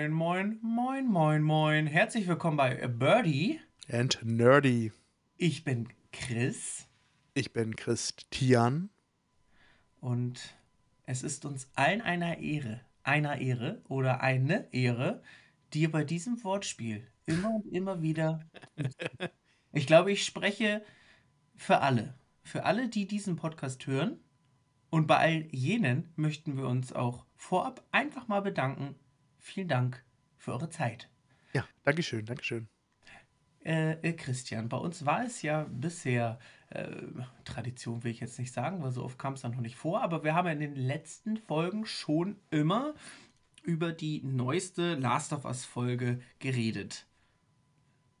Moin, moin, moin, moin, moin. Herzlich willkommen bei Birdie. And Nerdy. Ich bin Chris Ich bin Christian. und es ist uns allen einer Ehre, einer Ehre oder eine Ehre, dir bei diesem Wortspiel immer und immer wieder. Ich glaube, ich spreche für alle. Für alle, die diesen Podcast hören. Und bei all jenen möchten wir uns auch vorab einfach mal bedanken. Vielen Dank für eure Zeit. Ja, Dankeschön, Dankeschön. Äh, äh, Christian, bei uns war es ja bisher äh, Tradition, will ich jetzt nicht sagen, weil so oft kam es dann noch nicht vor, aber wir haben in den letzten Folgen schon immer über die neueste Last of Us Folge geredet.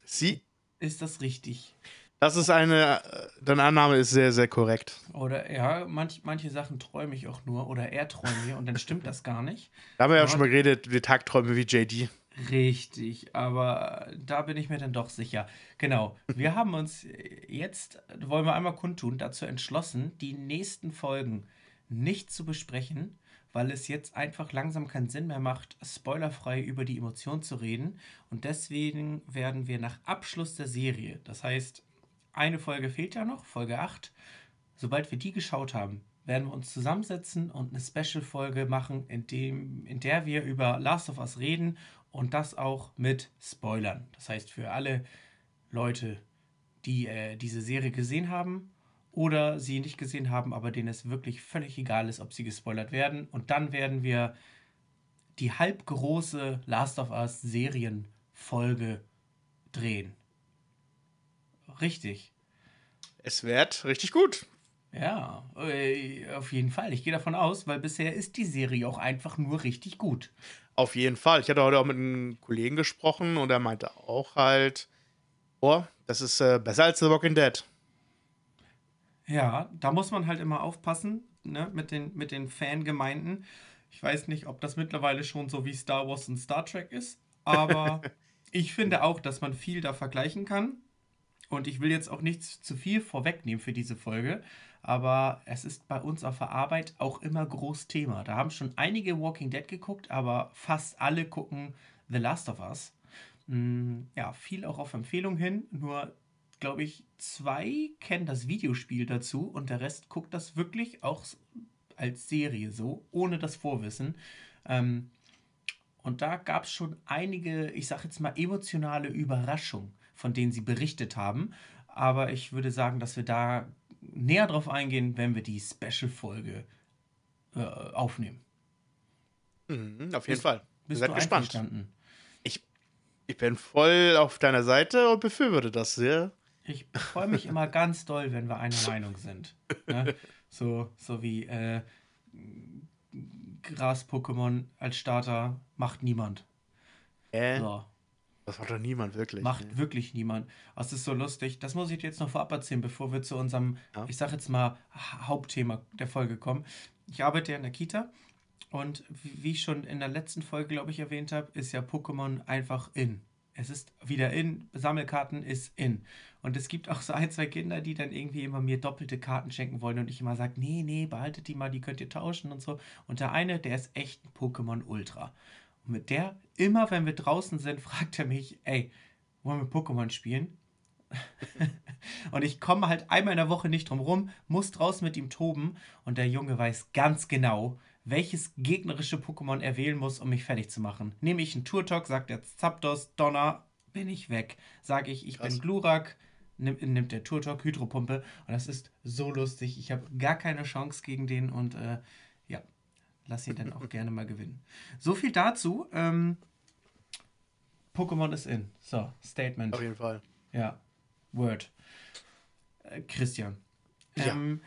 Sie, Ist das richtig? Das ist eine, deine Annahme ist sehr, sehr korrekt. Oder ja, manch, manche Sachen träume ich auch nur oder er träumt mir und dann stimmt das gar nicht. Da haben wir ja Ja. schon mal geredet, die Tagträume wie JD. Richtig, aber da bin ich mir dann doch sicher. Genau, wir haben uns jetzt, wollen wir einmal kundtun, dazu entschlossen, die nächsten Folgen nicht zu besprechen, weil es jetzt einfach langsam keinen Sinn mehr macht, spoilerfrei über die Emotionen zu reden. Und deswegen werden wir nach Abschluss der Serie, das heißt, eine Folge fehlt ja noch, Folge 8, sobald wir die geschaut haben, werden wir uns zusammensetzen und eine Special-Folge machen, in, dem, in der wir über Last of Us reden und das auch mit Spoilern. Das heißt, für alle Leute, die äh, diese Serie gesehen haben oder sie nicht gesehen haben, aber denen es wirklich völlig egal ist, ob sie gespoilert werden. Und dann werden wir die halbgroße Last of Us Serienfolge drehen. Richtig. Es wird richtig gut. Ja, äh, auf jeden Fall. Ich gehe davon aus, weil bisher ist die Serie auch einfach nur richtig gut. Auf jeden Fall. Ich hatte heute auch mit einem Kollegen gesprochen und er meinte auch halt, oh, das ist äh, besser als The Walking Dead. Ja, da muss man halt immer aufpassen, ne, mit den, mit den Fangemeinden. Ich weiß nicht, ob das mittlerweile schon so wie Star Wars und Star Trek ist, aber ich finde auch, dass man viel da vergleichen kann. Und ich will jetzt auch nichts zu viel vorwegnehmen für diese Folge, aber es ist bei uns auf der Arbeit auch immer groß Thema. Da haben schon einige Walking Dead geguckt, aber fast alle gucken The Last of Us. Mm, Ja, viel auch auf Empfehlung hin, nur glaube ich, zwei kennen das Videospiel dazu und der Rest guckt das wirklich auch als Serie so, ohne das Vorwissen. Ähm, und da gab es schon einige, ich sage jetzt mal, emotionale Überraschungen, von denen sie berichtet haben. Aber ich würde sagen, dass wir da näher drauf eingehen, wenn wir die Special-Folge äh, aufnehmen. Mhm, auf jeden Bist- Fall. Bist Seid du gespannt. Ich, ich bin voll auf deiner Seite und befürworte das sehr. Ich freue mich immer ganz doll, wenn wir einer Meinung sind. Ne? So, so wie äh, Gras-Pokémon als Starter macht niemand. Äh, So, Das macht doch niemand wirklich. macht wirklich niemand. Das ist so lustig. Das muss ich dir jetzt noch vorab erzählen, bevor wir zu unserem, Ja. ich sag jetzt mal, Ha- Hauptthema der Folge kommen. Ich arbeite ja in der Kita und wie wie ich schon in der letzten Folge, glaube ich, erwähnt habe, ist ja Pokémon einfach in. Es ist wieder in, Sammelkarten ist in. Und es gibt auch so ein, zwei Kinder, die dann irgendwie immer mir doppelte Karten schenken wollen und ich immer sage, nee, nee, behaltet die mal, die könnt ihr tauschen und so. Und der eine, der ist echt ein Pokémon Ultra. Und mit der, immer wenn wir draußen sind, fragt er mich, ey, wollen wir Pokémon spielen? und ich komme halt einmal in der Woche nicht drum rum, muss draußen mit ihm toben und der Junge weiß ganz genau, welches gegnerische Pokémon er wählen muss, um mich fertig zu machen. Nehme ich einen Turtok, sagt er Zapdos, Donner, bin ich weg. Sage ich, ich Krass. bin Glurak, nimmt, nimmt der Turtok Hydropumpe und das ist so lustig. Ich habe gar keine Chance gegen den und äh, lass ihn dann auch gerne mal gewinnen. So viel dazu. Ähm, Pokémon ist in. So, Statement. Auf jeden Fall. Ja, Word. Äh, Christian. Ja. Ähm,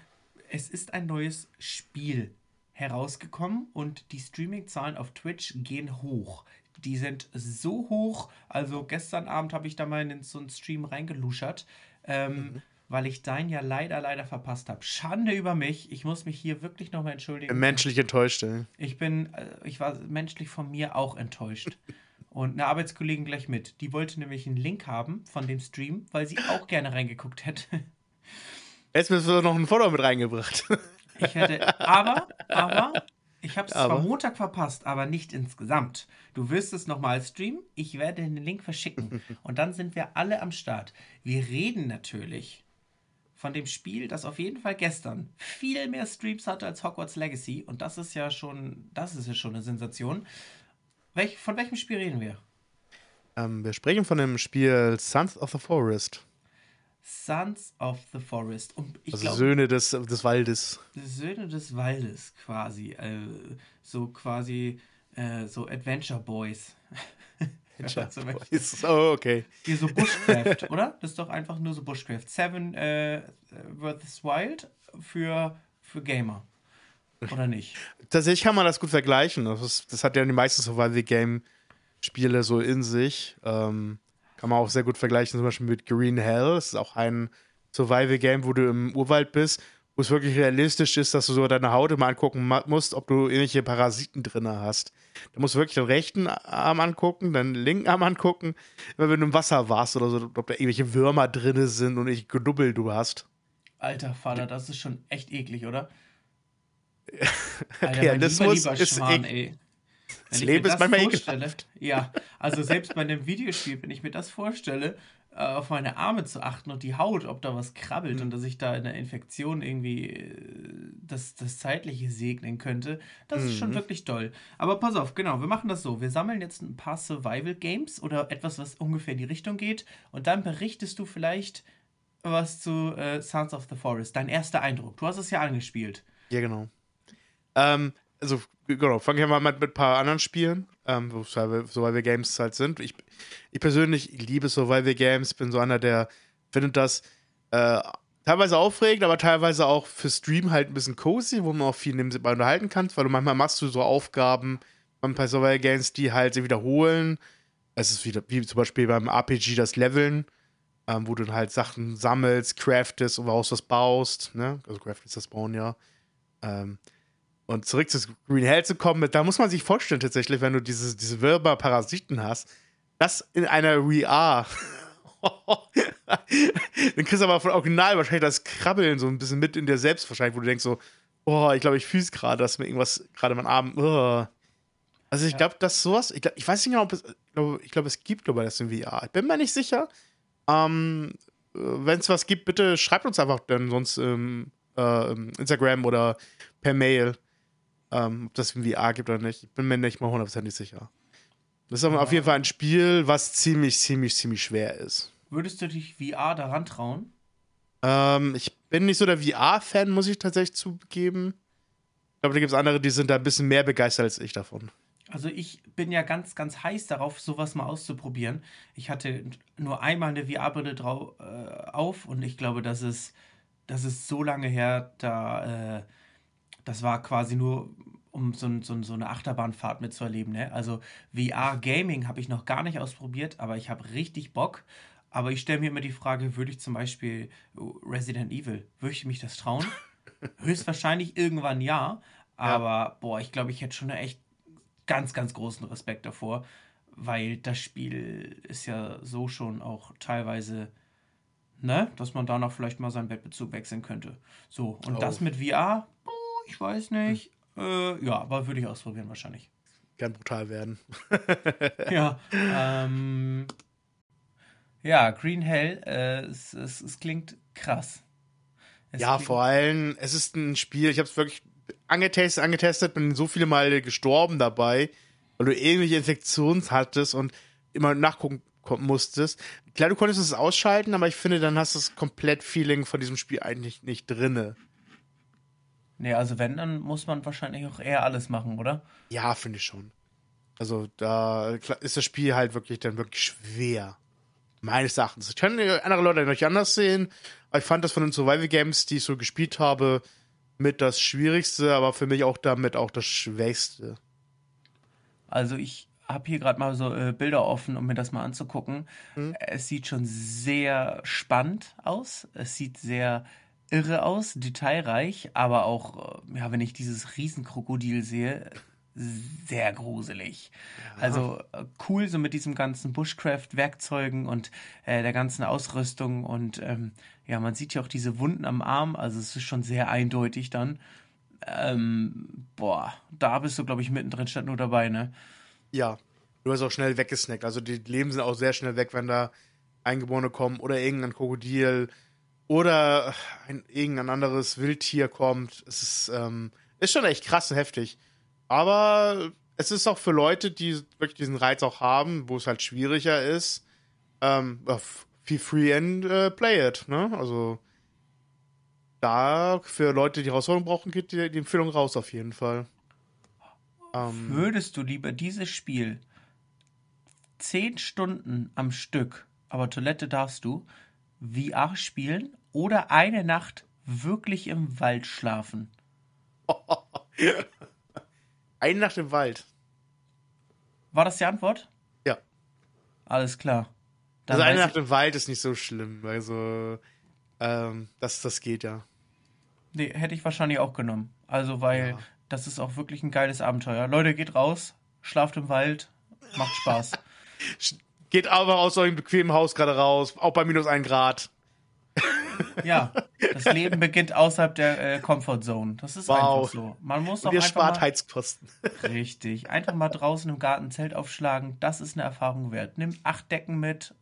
es ist ein neues Spiel herausgekommen und die Streaming-Zahlen auf Twitch gehen hoch. Die sind so hoch, also gestern Abend habe ich da mal in so einen Stream reingeluschert, ähm, weil ich dein ja leider, leider verpasst habe. Schande über mich. Ich muss mich hier wirklich nochmal entschuldigen. Menschlich enttäuscht, ey. Ich bin, äh, ich war menschlich von mir auch enttäuscht. Und eine Arbeitskollegin gleich mit. Die wollte nämlich einen Link haben von dem Stream, weil sie auch gerne reingeguckt hätte. Jetzt müssen wir noch ein Foto mit reingebracht. Ich hätte, aber, aber, Ich habe es zwar Montag verpasst, aber nicht insgesamt. Du wirst es nochmal streamen. Ich werde den Link verschicken. Und dann sind wir alle am Start. Wir reden natürlich von dem Spiel, das auf jeden Fall gestern viel mehr Streams hatte als Hogwarts Legacy. Und das ist ja schon, das ist ja schon eine Sensation. Welch, von welchem Spiel reden wir? Ähm, wir sprechen von dem Spiel Sons of the Forest. Sons of the Forest. Und ich also glaub, Söhne des, des Waldes. Söhne des Waldes quasi. Äh, so quasi äh, so Adventure Boys. Boys. Oh, okay. Hier so Bushcraft, oder? Das ist doch einfach nur so Bushcraft. Seven äh, vs. Wild für, für Gamer. Oder nicht? Tatsächlich kann man das gut vergleichen. Das, ist, das hat ja die meisten Survival-Game-Spiele so in sich. Ähm, kann man auch sehr gut vergleichen, zum Beispiel mit Green Hell. Das ist auch ein Survival-Game, wo du im Urwald bist, wo es wirklich realistisch ist, dass du so deine Haut immer angucken musst, ob du irgendwelche Parasiten drin hast. Da musst du wirklich den rechten Arm angucken, den linken Arm angucken, wenn du im Wasser warst oder so, ob da irgendwelche Würmer drin sind und welche Knubbel du hast. Alter Vater, das ist schon echt eklig, oder? Alter, Realismus lieber, lieber Schwan, ist ey. Das Leben ist manchmal ekelhaft. Ja, also selbst bei einem Videospiel, wenn ich mir das vorstelle, auf meine Arme zu achten und die Haut, ob da was krabbelt mhm. und dass ich da in der Infektion irgendwie äh, das, das Zeitliche segnen könnte, das mhm. ist schon mhm. wirklich toll. Aber pass auf, genau, wir machen das so. Wir sammeln jetzt ein paar Survival Games oder etwas, was ungefähr in die Richtung geht und dann berichtest du vielleicht was zu äh, Sons of the Forest, dein erster Eindruck. Du hast es ja angespielt. Ja, genau. Ähm, also genau, fangen wir mal mit, mit ein paar anderen Spielen, ähm, Survival Games halt sind. Ich, ich persönlich liebe Survival Games, bin so einer, der findet das äh, teilweise aufregend, aber teilweise auch für Stream halt ein bisschen cozy, wo man auch viel nebenbei unterhalten kann, weil du manchmal machst du so Aufgaben bei Survival Games, die halt sich wiederholen. Es ist wieder, wie zum Beispiel beim RPG das Leveln, ähm, wo du dann halt Sachen sammelst, craftest und aus was baust, ne? Also craftest das Bauen, ja. Ähm, und zurück zu Green Hell zu kommen, da muss man sich vorstellen, tatsächlich, wenn du diese, diese Wirber-Parasiten hast, das in einer VR. dann kriegst du aber von Original wahrscheinlich das Krabbeln so ein bisschen mit in dir selbst, wahrscheinlich, wo du denkst so, oh, ich glaube, ich fühle es gerade, dass mir irgendwas gerade mein Arm. Oh. Also ich glaube, dass sowas, ich, glaub, ich weiß nicht genau, ob es, ich glaube, es gibt, glaube ich, das in VR. Ich bin mir nicht sicher. Ähm, äh, wenn es was gibt, bitte schreibt uns einfach dann sonst ähm, äh, Instagram oder per Mail ähm, ob das in VR gibt oder nicht. Ich bin mir nicht mal hundertprozentig sicher. Das ist aber auf jeden Fall ein Spiel, was ziemlich, ziemlich, ziemlich schwer ist. Würdest du dich VR daran trauen? Ähm, ich bin nicht so der VR-Fan, muss ich tatsächlich zugeben. Ich glaube, da gibt es andere, die sind da ein bisschen mehr begeistert als ich davon. Also ich bin ja ganz, ganz heiß darauf, sowas mal auszuprobieren. Ich hatte nur einmal eine VR-Brille äh, auf und ich glaube, das ist, das ist so lange her, da äh, das war quasi nur, um so, so, so eine Achterbahnfahrt mitzuerleben. Ne? Also VR-Gaming habe ich noch gar nicht ausprobiert, aber ich habe richtig Bock. Aber ich stelle mir immer die Frage, würde ich zum Beispiel Resident Evil, würde ich mich das trauen? Höchstwahrscheinlich irgendwann ja, aber ja. boah, ich glaube, ich hätte schon echt ganz, ganz großen Respekt davor, weil das Spiel ist ja so schon auch teilweise, ne, dass man da noch vielleicht mal seinen Bettbezug wechseln könnte. So, und oh. das mit VR, ich weiß nicht. Hm. Äh, ja, aber würde ich ausprobieren wahrscheinlich. Kann brutal werden. ja, ähm, ja, Green Hell, äh, es, es, es klingt krass. Es ja, klingt vor allem, es ist ein Spiel, ich habe es wirklich angetestet, angetestet, bin so viele Mal gestorben dabei, weil du irgendwelche Infektionen hattest und immer nachgucken musstest. Klar, du konntest es ausschalten, aber ich finde, dann hast du das komplett Feeling von diesem Spiel eigentlich nicht drinne. Nee, also wenn, dann muss man wahrscheinlich auch eher alles machen, oder? Ja, finde ich schon. Also da ist das Spiel halt wirklich dann wirklich schwer. Meines Erachtens. Ich kann andere Leute noch anders sehen, aber ich fand das von den Survival Games, die ich so gespielt habe, mit das Schwierigste, aber für mich auch damit auch das Schwächste. Also ich habe hier gerade mal so äh, Bilder offen, um mir das mal anzugucken. Hm? Es sieht schon sehr spannend aus. Es sieht sehr irre aus, detailreich, aber auch, äh, ja, wenn ich dieses Riesenkrokodil sehe, sehr gruselig. Ja. Also äh, cool, so mit diesem ganzen Bushcraft-Werkzeugen und äh, der ganzen Ausrüstung und ähm, ja, man sieht ja auch diese Wunden am Arm, also es ist schon sehr eindeutig dann. ähm, boah, da bist du, glaube ich, mittendrin statt nur dabei, ne? Ja. Du hast auch schnell weggesnackt. Also die Leben sind auch sehr schnell weg, wenn da Eingeborene kommen oder irgendein Krokodil oder ein, irgendein anderes Wildtier kommt. Es ist, ähm, ist schon echt krass und heftig. Aber es ist auch für Leute, die wirklich diesen Reiz auch haben, wo es halt schwieriger ist, ähm, feel free and uh, play it, ne? Also da für Leute, die Herausforderung brauchen, geht die, die Empfehlung raus auf jeden Fall. Ähm, Würdest du lieber dieses Spiel zehn Stunden am Stück, aber Toilette darfst du, VR spielen oder eine Nacht wirklich im Wald schlafen? eine Nacht im Wald. War das die Antwort? Ja. Alles klar. Dann also eine Nacht im Wald ist nicht so schlimm. Also, ähm, das, das geht ja. Nee, hätte ich wahrscheinlich auch genommen. Also, weil ja. das ist auch wirklich ein geiles Abenteuer. Leute, geht raus, schlaft im Wald, macht Spaß. geht aber aus eurem bequemen Haus gerade raus, auch bei minus 1 Grad. Ja, das Leben beginnt außerhalb der äh, Comfort Zone. Das ist wow. einfach so. Man muss Und ihr spart mal, Heizkosten. Richtig. Einfach mal draußen im Garten Zelt aufschlagen. Das ist eine Erfahrung wert. Nimm acht Decken mit.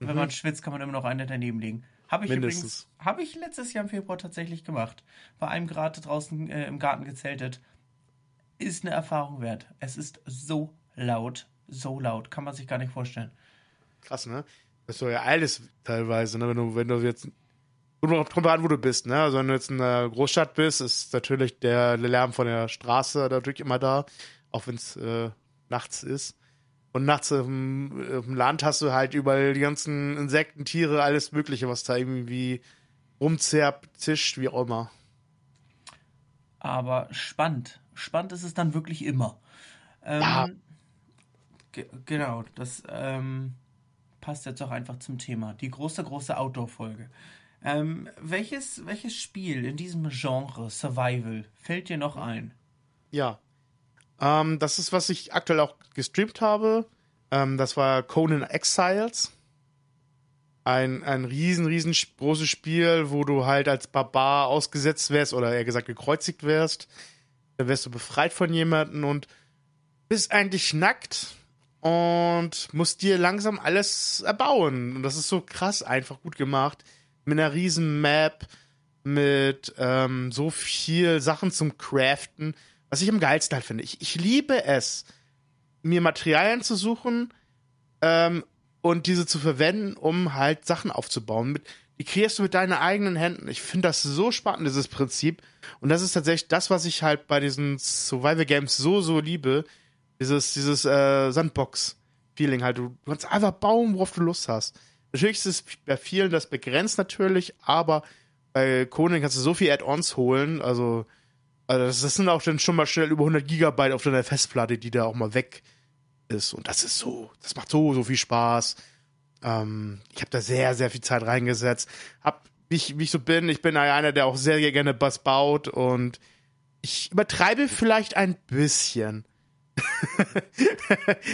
Wenn mhm. man schwitzt, kann man immer noch eine daneben legen. Habe ich Mindestens. übrigens, habe ich letztes Jahr im Februar tatsächlich gemacht. Bei einem Grad draußen äh, im Garten gezeltet. Ist eine Erfahrung wert. Es ist so laut. So laut. Kann man sich gar nicht vorstellen. Krass, ne? Das ist so ja alles teilweise, ne? Wenn du, wenn du jetzt Kommt an, wo du bist, ne? Also wenn du jetzt in einer Großstadt bist, ist natürlich der Lärm von der Straße natürlich immer da, auch wenn es äh, nachts ist. Und nachts im, im, Land hast du halt überall die ganzen Insekten, Tiere, alles Mögliche, was da irgendwie rumzerrt, zischt, wie auch immer. Aber spannend. Spannend ist es dann wirklich immer. Ähm, ja. Genau, das ähm, passt jetzt auch einfach zum Thema. Die große, große Outdoor-Folge. Ähm, welches, welches Spiel in diesem Genre Survival fällt dir noch ein? Ja. Ähm, das ist, was ich aktuell auch gestreamt habe. Ähm, das war Conan Exiles. Ein, ein riesen, riesen großes Spiel, wo du halt als Barbar ausgesetzt wärst oder eher gesagt gekreuzigt wärst. Dann wärst du befreit von jemandem und bist eigentlich nackt und musst dir langsam alles erbauen. Und das ist so krass einfach gut gemacht mit einer riesen Map, mit ähm, so viel Sachen zum Craften, was ich am geilsten halt finde. Ich, ich liebe es, mir Materialien zu suchen ähm, und diese zu verwenden, um halt Sachen aufzubauen. Mit, die kreierst du mit deinen eigenen Händen. Ich finde das so spannend, dieses Prinzip. Und das ist tatsächlich das, was ich halt bei diesen Survival Games so, so liebe. Dieses, dieses äh, Sandbox-Feeling halt. Du kannst einfach bauen, worauf du Lust hast. Natürlich ist es bei vielen das begrenzt natürlich, aber bei Conan kannst du so viel Add-ons holen, also, also das, das, sind auch dann schon mal schnell über 100 Gigabyte auf deiner Festplatte, die da auch mal weg ist und das ist so, das macht so, so viel Spaß. Ähm, ich habe da sehr, sehr viel Zeit reingesetzt. Hab, wie ich, wie ich so bin, ich bin einer, der auch sehr gerne Bass baut und ich übertreibe vielleicht ein bisschen.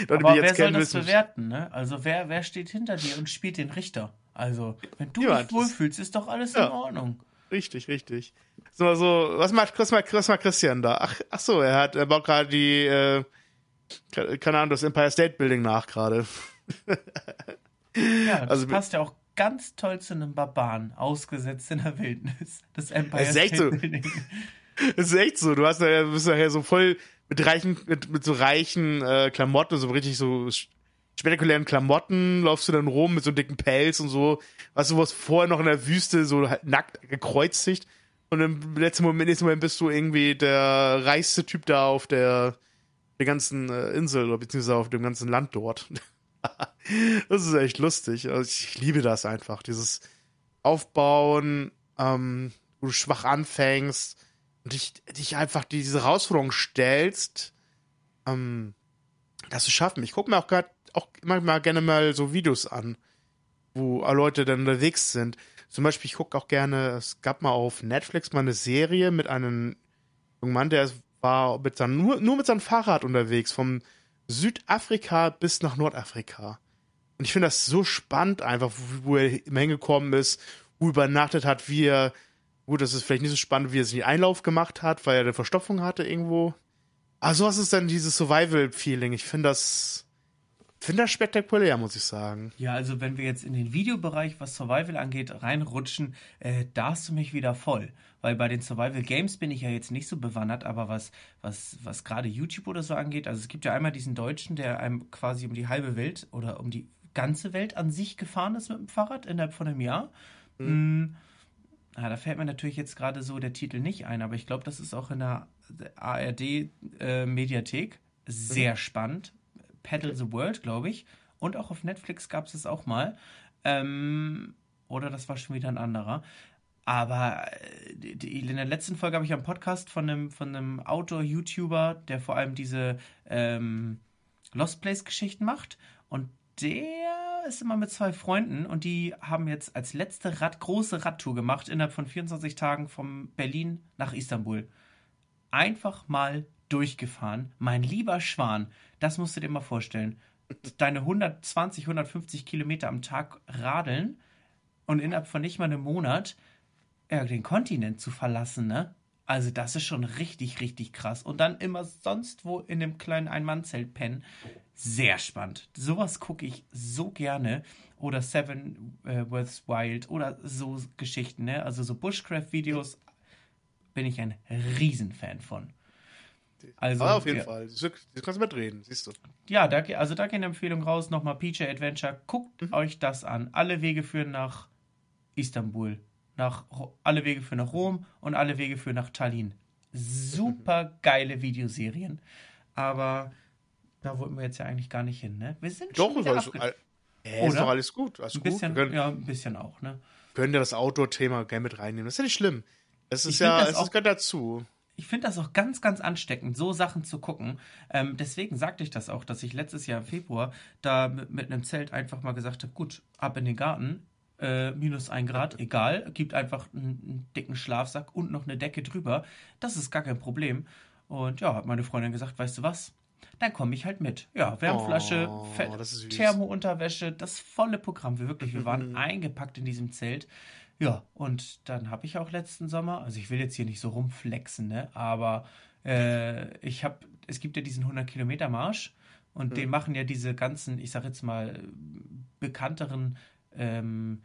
Aber wer soll das bewerten, ne? Also wer, wer steht hinter dir und spielt den Richter? Also, wenn du ja, dich wohlfühlst, ist doch alles ja, in Ordnung. Richtig, richtig. So, so, was macht, was macht, was macht Christian da? Ach, ach so, er hat, er baut gerade die, äh, keine Ahnung, das Empire State Building nach gerade. ja, das also, passt ja auch ganz toll zu einem Barbaren, ausgesetzt in der Wildnis. Das Empire State so. Building. Das ist echt so. Du hast ja, bist ja so voll mit reichen, mit, mit so reichen äh, Klamotten, so richtig so spektakulären Klamotten, läufst du dann rum mit so dicken Pelz und so, was du was vorher noch in der Wüste so halt nackt gekreuzigt und im letzten Moment, nächsten Moment bist du irgendwie der reichste Typ da auf der, der ganzen äh, Insel oder beziehungsweise auf dem ganzen Land dort. das ist echt lustig. Also ich liebe das einfach. Dieses Aufbauen, ähm, wo du schwach anfängst, und dich, dich einfach diese Herausforderung stellst, ähm, das zu schaffen. Ich gucke mir auch gerade auch manchmal gerne mal so Videos an, wo Leute dann unterwegs sind. Zum Beispiel, ich gucke auch gerne, es gab mal auf Netflix mal eine Serie mit einem jungen Mann, der war mit seinem, nur, nur mit seinem Fahrrad unterwegs, vom Südafrika bis nach Nordafrika. Und ich finde das so spannend einfach, wo, wo er hingekommen ist, wo er übernachtet hat, wie er Gut, das ist vielleicht nicht so spannend, wie er sich den Einlauf gemacht hat, weil er eine Verstopfung hatte irgendwo. Aber sowas ist dann dieses Survival-Feeling. Ich finde das, finde das spektakulär, muss ich sagen. Ja, also wenn wir jetzt in den Videobereich, was Survival angeht, reinrutschen, äh, da hast du mich wieder voll. Weil bei den Survival Games bin ich ja jetzt nicht so bewandert, aber was, was, was gerade YouTube oder so angeht, also es gibt ja einmal diesen Deutschen, der einem quasi um die halbe Welt oder um die ganze Welt an sich gefahren ist mit dem Fahrrad innerhalb von einem Jahr. Mhm. Mm, ja, da fällt mir natürlich jetzt gerade so der Titel nicht ein, aber ich glaube, das ist auch in der ARD-Mediathek äh, sehr mhm. spannend. Paddle the World, glaube ich. Und auch auf Netflix gab es es auch mal. Ähm, oder das war schon wieder ein anderer. Aber äh, in der letzten Folge habe ich einen Podcast von einem, von einem Outdoor-YouTuber, der vor allem diese ähm, Lost Place-Geschichten macht. Und der ist immer mit zwei Freunden und die haben jetzt als letzte Rad, große Radtour gemacht innerhalb von 24 Tagen von Berlin nach Istanbul. Einfach mal durchgefahren. Mein lieber Schwan, das musst du dir mal vorstellen. Deine 120, 150 Kilometer am Tag radeln und innerhalb von nicht mal einem Monat ja, den Kontinent zu verlassen, ne? Also das ist schon richtig, richtig krass. Und dann immer sonst wo in dem kleinen Ein-Mann-Zelt pennen. Sehr spannend. Sowas gucke ich so gerne. Oder Seven äh, Worths Wild oder so Geschichten, ne? Also so Bushcraft-Videos bin ich ein Riesenfan von. Also, Aber auf jeden ja. Fall. Du kannst mitreden, siehst du. Ja, da, also da geht eine Empfehlung raus. Nochmal PJ Adventure. Guckt mhm. euch das an. Alle Wege führen nach Istanbul. Nach, alle Wege führen nach Rom und alle Wege führen nach Tallinn. Super geile Videoserien. Aber da wollten wir jetzt ja eigentlich gar nicht hin, ne? Wir sind doch, schon wieder ist, all, äh, ist doch alles gut. Alles ein bisschen, können, ja, ein bisschen auch, ne? Können ja das Outdoor-Thema gerne mit reinnehmen. Das ist ja nicht schlimm. Es ist ja, es auch, gehört dazu. Ich finde das auch ganz, ganz ansteckend, so Sachen zu gucken. Ähm, deswegen sagte ich das auch, dass ich letztes Jahr im Februar da mit, mit einem Zelt einfach mal gesagt habe: gut, ab in den Garten, äh, minus ein Grad, egal, gibt einfach einen, dicken Schlafsack und noch eine Decke drüber. Das ist gar kein Problem. Und ja, hat meine Freundin gesagt: weißt du was? Dann komme ich halt mit. Ja, Wärmflasche, oh, Thermounterwäsche, das volle Programm. Wir wirklich, wir waren eingepackt in diesem Zelt. Ja, und dann habe ich auch letzten Sommer, also ich will jetzt hier nicht so rumflexen, ne, aber äh, ich habe, es gibt ja diesen 100 Kilometer Marsch und mhm. den machen ja diese ganzen, ich sag jetzt mal, bekannteren ähm,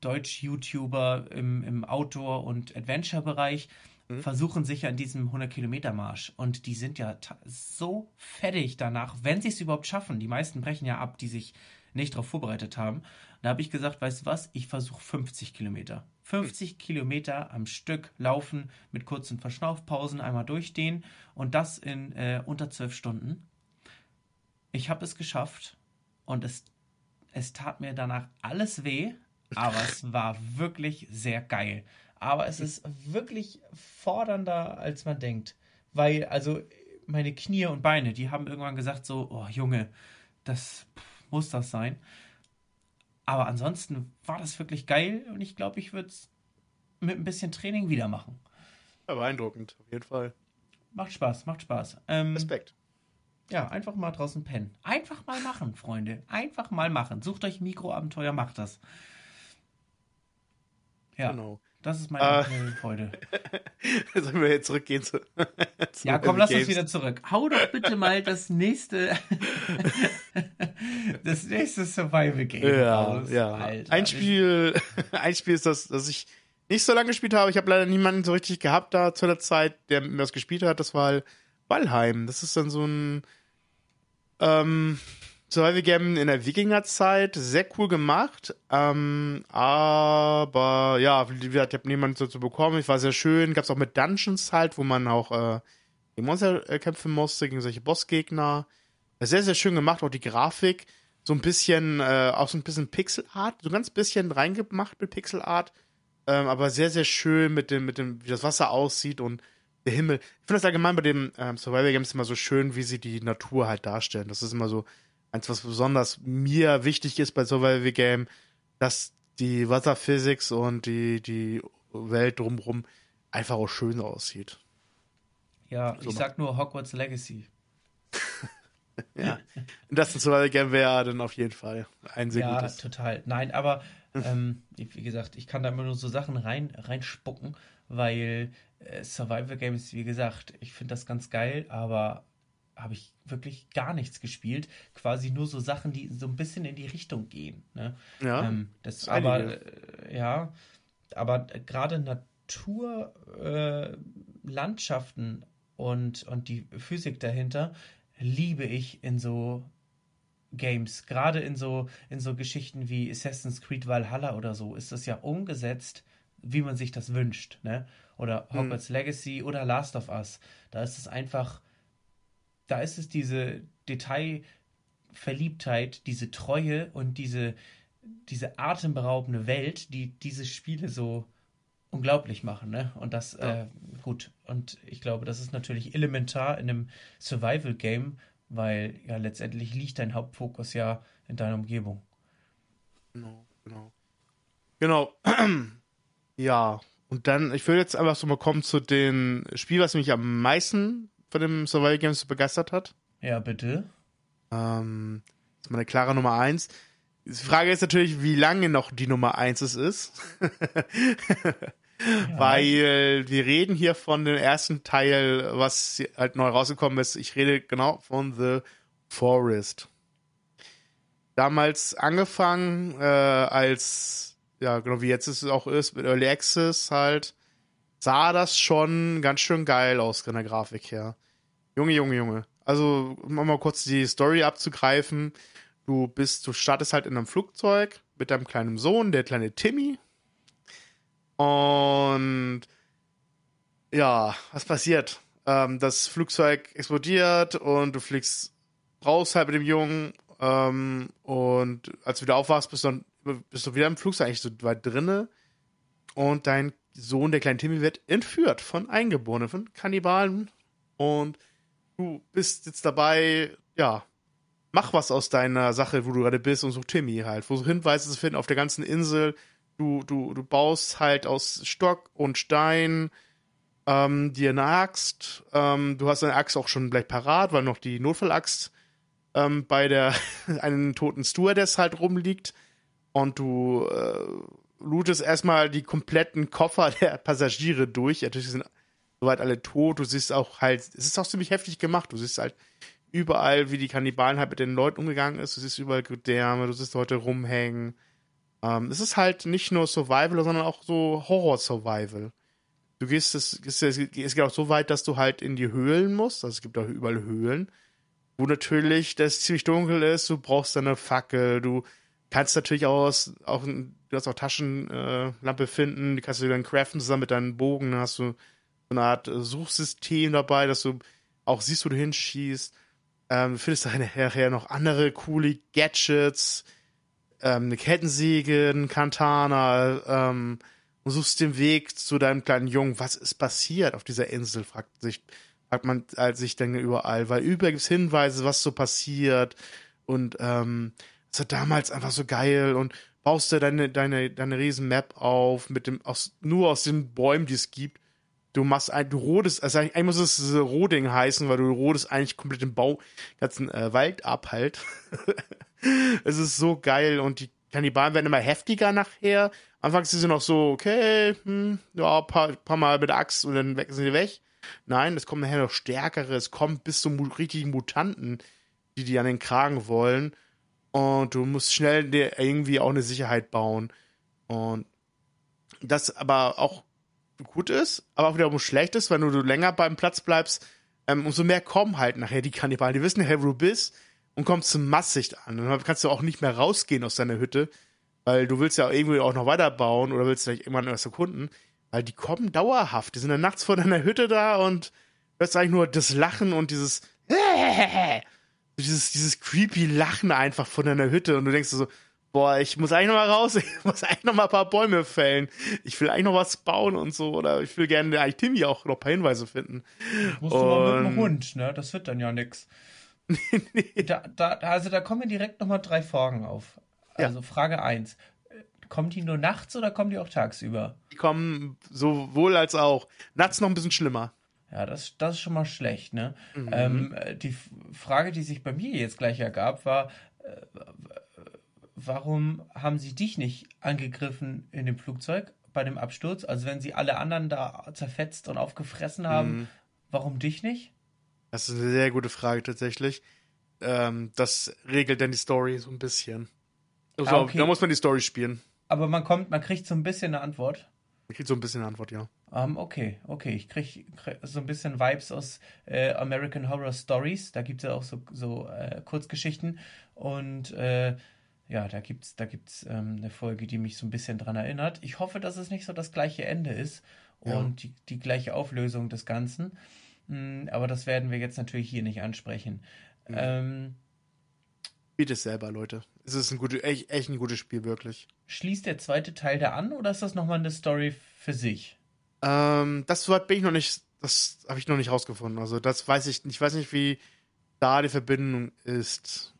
Deutsch-YouTuber im, im Outdoor- und Adventure-Bereich mhm. versuchen sich ja in diesem 100-Kilometer-Marsch. Und die sind ja so fertig danach, wenn sie es überhaupt schaffen. Die meisten brechen ja ab, die sich nicht darauf vorbereitet haben. Da habe ich gesagt, weißt du was, ich versuche 50 Kilometer. 50 Kilometer am Stück laufen mit kurzen Verschnaufpausen, einmal durchdehnen und das in äh, unter 12 Stunden. Ich habe es geschafft und es, es tat mir danach alles weh, aber es war wirklich sehr geil. Aber es ist wirklich fordernder, als man denkt. Weil, also, meine Knie und Beine, die haben irgendwann gesagt, so, oh Junge, das muss das sein. Aber ansonsten war das wirklich geil und ich glaube, ich würde es mit ein bisschen Training wieder machen. Ja, beeindruckend, auf jeden Fall. Macht Spaß, macht Spaß. Ähm, Respekt. Ja, einfach mal draußen pennen. Einfach mal machen, Freunde. Einfach mal machen. Sucht euch Mikroabenteuer, macht das. Ja. Genau. Das ist meine uh, Freude. Sollen wir jetzt zurückgehen zu. zu ja, komm, lass uns wieder zurück. Hau doch bitte mal das nächste. das nächste Survival Game ja, raus. Ja. Alter. Ein Spiel, ein Spiel ist das, das ich nicht so lange gespielt habe. Ich habe leider niemanden so richtig gehabt da zu der Zeit, der mir das gespielt hat. Das war halt Valheim. Das ist dann so ein. Ähm, Survival Game in der Wikingerzeit, sehr cool gemacht. Ähm, aber ja, wie gesagt, ich habe niemanden so zu bekommen. Ich war sehr schön. Gab es auch mit Dungeons halt, wo man auch äh, gegen Monster äh, kämpfen musste, gegen solche Bossgegner. Sehr, sehr schön gemacht, auch die Grafik. So ein bisschen, äh, auch so ein bisschen Pixelart, so ein ganz bisschen reingemacht mit Pixelart. Ähm, aber sehr, sehr schön mit dem, mit dem, wie das Wasser aussieht und der Himmel. Ich finde das allgemein bei den ähm, Survival Games immer so schön, wie sie die Natur halt darstellen. Das ist immer so eins, was besonders mir wichtig ist bei Survival Game, dass die Wasserphysik und die, die Welt drumherum einfach auch schön aussieht. Ja, so ich sag nur Hogwarts Legacy. ja. Das ein Survival Game wäre dann auf jeden Fall ein sehr ja, gutes. Ja, total. Nein, aber ähm, wie gesagt, ich kann da immer nur so Sachen rein, reinspucken, weil äh, Survival Games, wie gesagt, ich finde das ganz geil, aber habe ich wirklich gar nichts gespielt. Quasi nur so Sachen, die so ein bisschen in die Richtung gehen. Ne? Ja. Ähm, das, aber äh, ja, aber gerade Natur, äh, Landschaften und, und die Physik dahinter liebe ich in so Games. Gerade in so, in so Geschichten wie Assassin's Creed Valhalla oder so ist das ja umgesetzt, wie man sich das wünscht. Ne? Oder hm. Hogwarts hm. Legacy oder Last of Us. Da ist es einfach, da ist es diese Detailverliebtheit, diese Treue und diese, diese atemberaubende Welt, die diese Spiele so unglaublich machen, ne? Und das, ja. äh, gut. Und ich glaube, das ist natürlich elementar in einem Survival-Game, weil ja letztendlich liegt dein Hauptfokus ja in deiner Umgebung. Genau, genau. Genau. ja, und dann, ich will jetzt einfach so mal kommen zu dem Spiel, was mich am meisten von dem Survival Games begeistert hat. Ja, bitte. Ähm, das ist meine klare Nummer eins. Die Frage ist natürlich, wie lange noch die Nummer eins es ist. Ja. Weil wir reden hier von dem ersten Teil, was halt neu rausgekommen ist. Ich rede genau von The Forest. Damals angefangen äh, als, ja, genau wie jetzt es auch ist, mit Early Access halt, sah das schon ganz schön geil aus von der Grafik her. Junge, Junge, Junge. Also, um mal kurz die Story abzugreifen. Du bist, du startest halt in einem Flugzeug mit deinem kleinen Sohn, der kleine Timmy, und ja, was passiert? Ähm, das Flugzeug explodiert und du fliegst raus halt mit dem Jungen. Ähm, und als du wieder aufwachst, bist du, dann, bist du wieder im Flugzeug eigentlich so weit drinne. Und dein Sohn, der kleine Timmy, wird entführt von Eingeborenen, von Kannibalen. Und du bist jetzt dabei, ja, mach was aus deiner Sache, wo du gerade bist und such Timmy halt. Versuch Hinweise zu finden auf der ganzen Insel, Du, du, du baust halt aus Stock und Stein ähm, dir eine Axt. Ähm, du hast deine Axt auch schon gleich parat, weil noch die Notfallaxt ähm, bei der einen toten Stewardess halt rumliegt. Und du äh, lootest erstmal die kompletten Koffer der Passagiere durch. Natürlich sind soweit alle tot. Du siehst auch halt, es ist auch ziemlich heftig gemacht. Du siehst halt überall, wie die Kannibalen halt mit den Leuten umgegangen ist. Du siehst überall Gedärme, du siehst Leute rumhängen. Ähm, es ist halt nicht nur Survival, sondern auch so Horror-Survival. Du gehst, es, es, es geht auch so weit, dass du halt in die Höhlen musst. Also es gibt auch überall Höhlen, wo natürlich das ziemlich dunkel ist. Du brauchst eine Fackel. Du kannst natürlich auch, aus, auch du hast auch Taschenlampe äh, finden. Die kannst du dann craften zusammen mit deinen Bogen. Dann hast du so eine Art äh, Suchsystem dabei, dass du auch siehst, wo du hinschießt. Ähm, du findest nachher noch andere coole Gadgets ähm, eine Kettensäge, ein Kantana, ähm, und suchst den Weg zu deinem kleinen Jungen. Was ist passiert auf dieser Insel? fragt sich, fragt man äh, sich dann überall, weil überall gibt Hinweise, was so passiert. Und ähm, es war damals einfach so geil und baust du deine, deine, deine riesen Map auf, mit dem, aus, nur aus den Bäumen, die es gibt. Du machst ein, du rodest, also eigentlich muss es Roding heißen, weil du rodest eigentlich komplett den Bau, ganzen äh, Wald ab halt. es ist so geil und die Kannibalen werden immer heftiger nachher. Anfangs sind sie noch so, okay, hm, ja, paar, paar Mal mit der Axt und dann sind sie weg. Nein, es kommt nachher noch stärkere, es kommt bis zu richtigen Mutanten, die die an den Kragen wollen. Und du musst schnell dir irgendwie auch eine Sicherheit bauen. Und das aber auch gut ist, aber auch wiederum schlecht ist, wenn du länger beim Platz bleibst, ähm, umso mehr kommen halt nachher die Kannibalen. Die wissen nachher, wo du bist und kommst zum Masssicht an. Und dann kannst du auch nicht mehr rausgehen aus deiner Hütte, weil du willst ja irgendwie auch noch weiterbauen oder willst vielleicht irgendwann erst erkunden, weil die kommen dauerhaft. Die sind dann nachts vor deiner Hütte da und hörst eigentlich nur das Lachen und dieses dieses, dieses creepy Lachen einfach von deiner Hütte und du denkst so, boah, ich muss eigentlich noch mal raus, ich muss eigentlich noch mal ein paar Bäume fällen. Ich will eigentlich noch was bauen und so oder ich will gerne eigentlich Timmy auch noch ein paar Hinweise finden. Musst und... du mal mit dem Hund, ne? Das wird dann ja nix. nee. da, da, also da kommen direkt nochmal drei Fragen auf. Also ja. Frage 1. Kommen die nur nachts oder kommen die auch tagsüber? Die kommen sowohl als auch. Nachts noch ein bisschen schlimmer. Ja, das, das ist schon mal schlecht, ne? Mhm. Ähm, die Frage, die sich bei mir jetzt gleich ergab, war, äh, warum haben sie dich nicht angegriffen in dem Flugzeug bei dem Absturz? Also wenn sie alle anderen da zerfetzt und aufgefressen haben, mhm. warum dich nicht? Das ist eine sehr gute Frage tatsächlich. Ähm, das regelt dann die Story so ein bisschen. Also, ah, okay. Da muss man die Story spielen. Aber man kommt, man kriegt so ein bisschen eine Antwort. Man kriegt so ein bisschen eine Antwort, ja. Um, ähm, okay, okay. Ich kriege krieg so ein bisschen Vibes aus äh, American Horror Stories. Da gibt es ja auch so, so äh, Kurzgeschichten. Und äh, ja, da gibt es da gibt's, ähm, eine Folge, die mich so ein bisschen dran erinnert. Ich hoffe, dass es nicht so das gleiche Ende ist und ja. die, die gleiche Auflösung des Ganzen. Mhm, aber das werden wir jetzt natürlich hier nicht ansprechen. Mhm. Ähm, Spielt es selber, Leute. Es ist ein gute, echt, echt ein gutes Spiel, wirklich. Schließt der zweite Teil da an oder ist das nochmal eine Story für sich? Ähm, das soweit bin ich noch nicht, das habe ich noch nicht rausgefunden. Also das weiß ich, ich weiß nicht, wie da die Verbindung ist.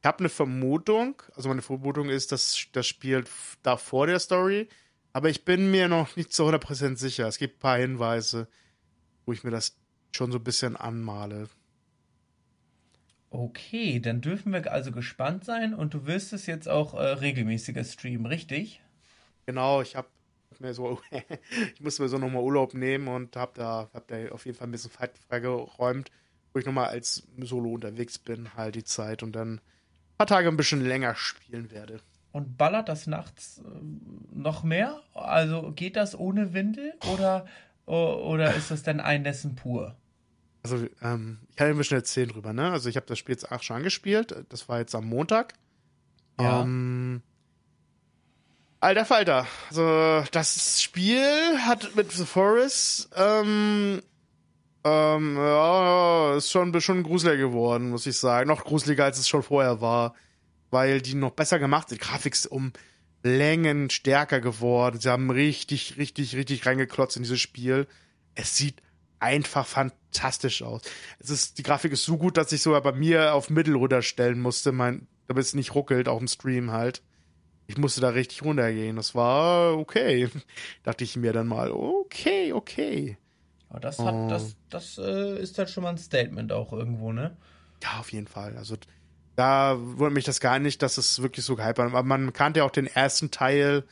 Ich habe eine Vermutung, also meine Vermutung ist, dass das spielt da vor der Story, aber ich bin mir noch nicht zu 100% sicher. Es gibt ein paar Hinweise, wo ich mir das schon so ein bisschen anmale. Okay, dann dürfen wir also gespannt sein und du wirst es jetzt auch äh, regelmäßiger streamen, richtig? Genau, ich habe mir so, ich musste mir so nochmal Urlaub nehmen und habe da, hab da auf jeden Fall ein bisschen freigeräumt, wo ich nochmal als Solo unterwegs bin, halt die Zeit und dann ein paar Tage ein bisschen länger spielen werde. Und ballert das nachts äh, noch mehr? Also geht das ohne Windel oder, oder ist das dann Einnässen pur? Also, ähm, ich kann ein bisschen erzählen drüber, ne? Also, ich habe das Spiel jetzt auch schon angespielt. Das war jetzt am Montag. Ja. Ähm, alter Falter. Also, das Spiel hat mit The Forest, ähm, ähm, ja, ist schon, schon gruseliger geworden, muss ich sagen. Noch gruseliger, als es schon vorher war. Weil die noch besser gemacht sind. Grafik ist um Längen stärker geworden. Sie haben richtig, richtig, richtig reingeklotzt in dieses Spiel. Es sieht einfach fantastisch aus. Es ist, die Grafik ist so gut, dass ich sogar bei mir auf Mittel runterstellen musste, mein, damit es nicht ruckelt, auch im Stream halt. Ich musste da richtig runtergehen. Das war okay. Dachte ich mir dann mal, okay, okay. Aber das hat, oh. das, das äh, ist halt schon mal ein Statement auch irgendwo, ne? Ja, auf jeden Fall. Also da wundert mich das gar nicht, dass es wirklich so gehypt war. Aber man kannte ja auch den ersten Teil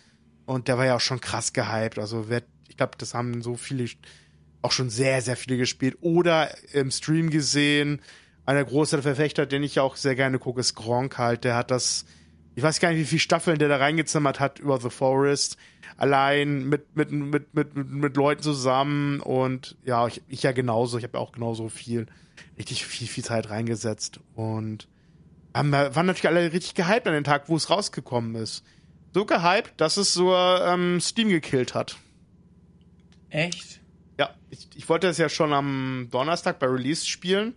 und der war ja auch schon krass gehypt. Also ich glaube, das haben so viele auch schon sehr, sehr viele gespielt oder im Stream gesehen. Einer große Verfechter, den ich auch sehr gerne gucke, ist Gronk halt. Der hat das, ich weiß gar nicht, wie viele Staffeln der da reingezimmert hat über The Forest. Allein mit, mit, mit, mit, mit Leuten zusammen und ja, ich, ich ja genauso. Ich habe ja auch genauso viel, richtig viel, viel Zeit reingesetzt und haben, waren natürlich alle richtig gehypt an den Tag, wo es rausgekommen ist. So gehypt, dass es so ähm, Steam gekillt hat. Echt? Ja, ich, ich wollte es ja schon am Donnerstag bei Release spielen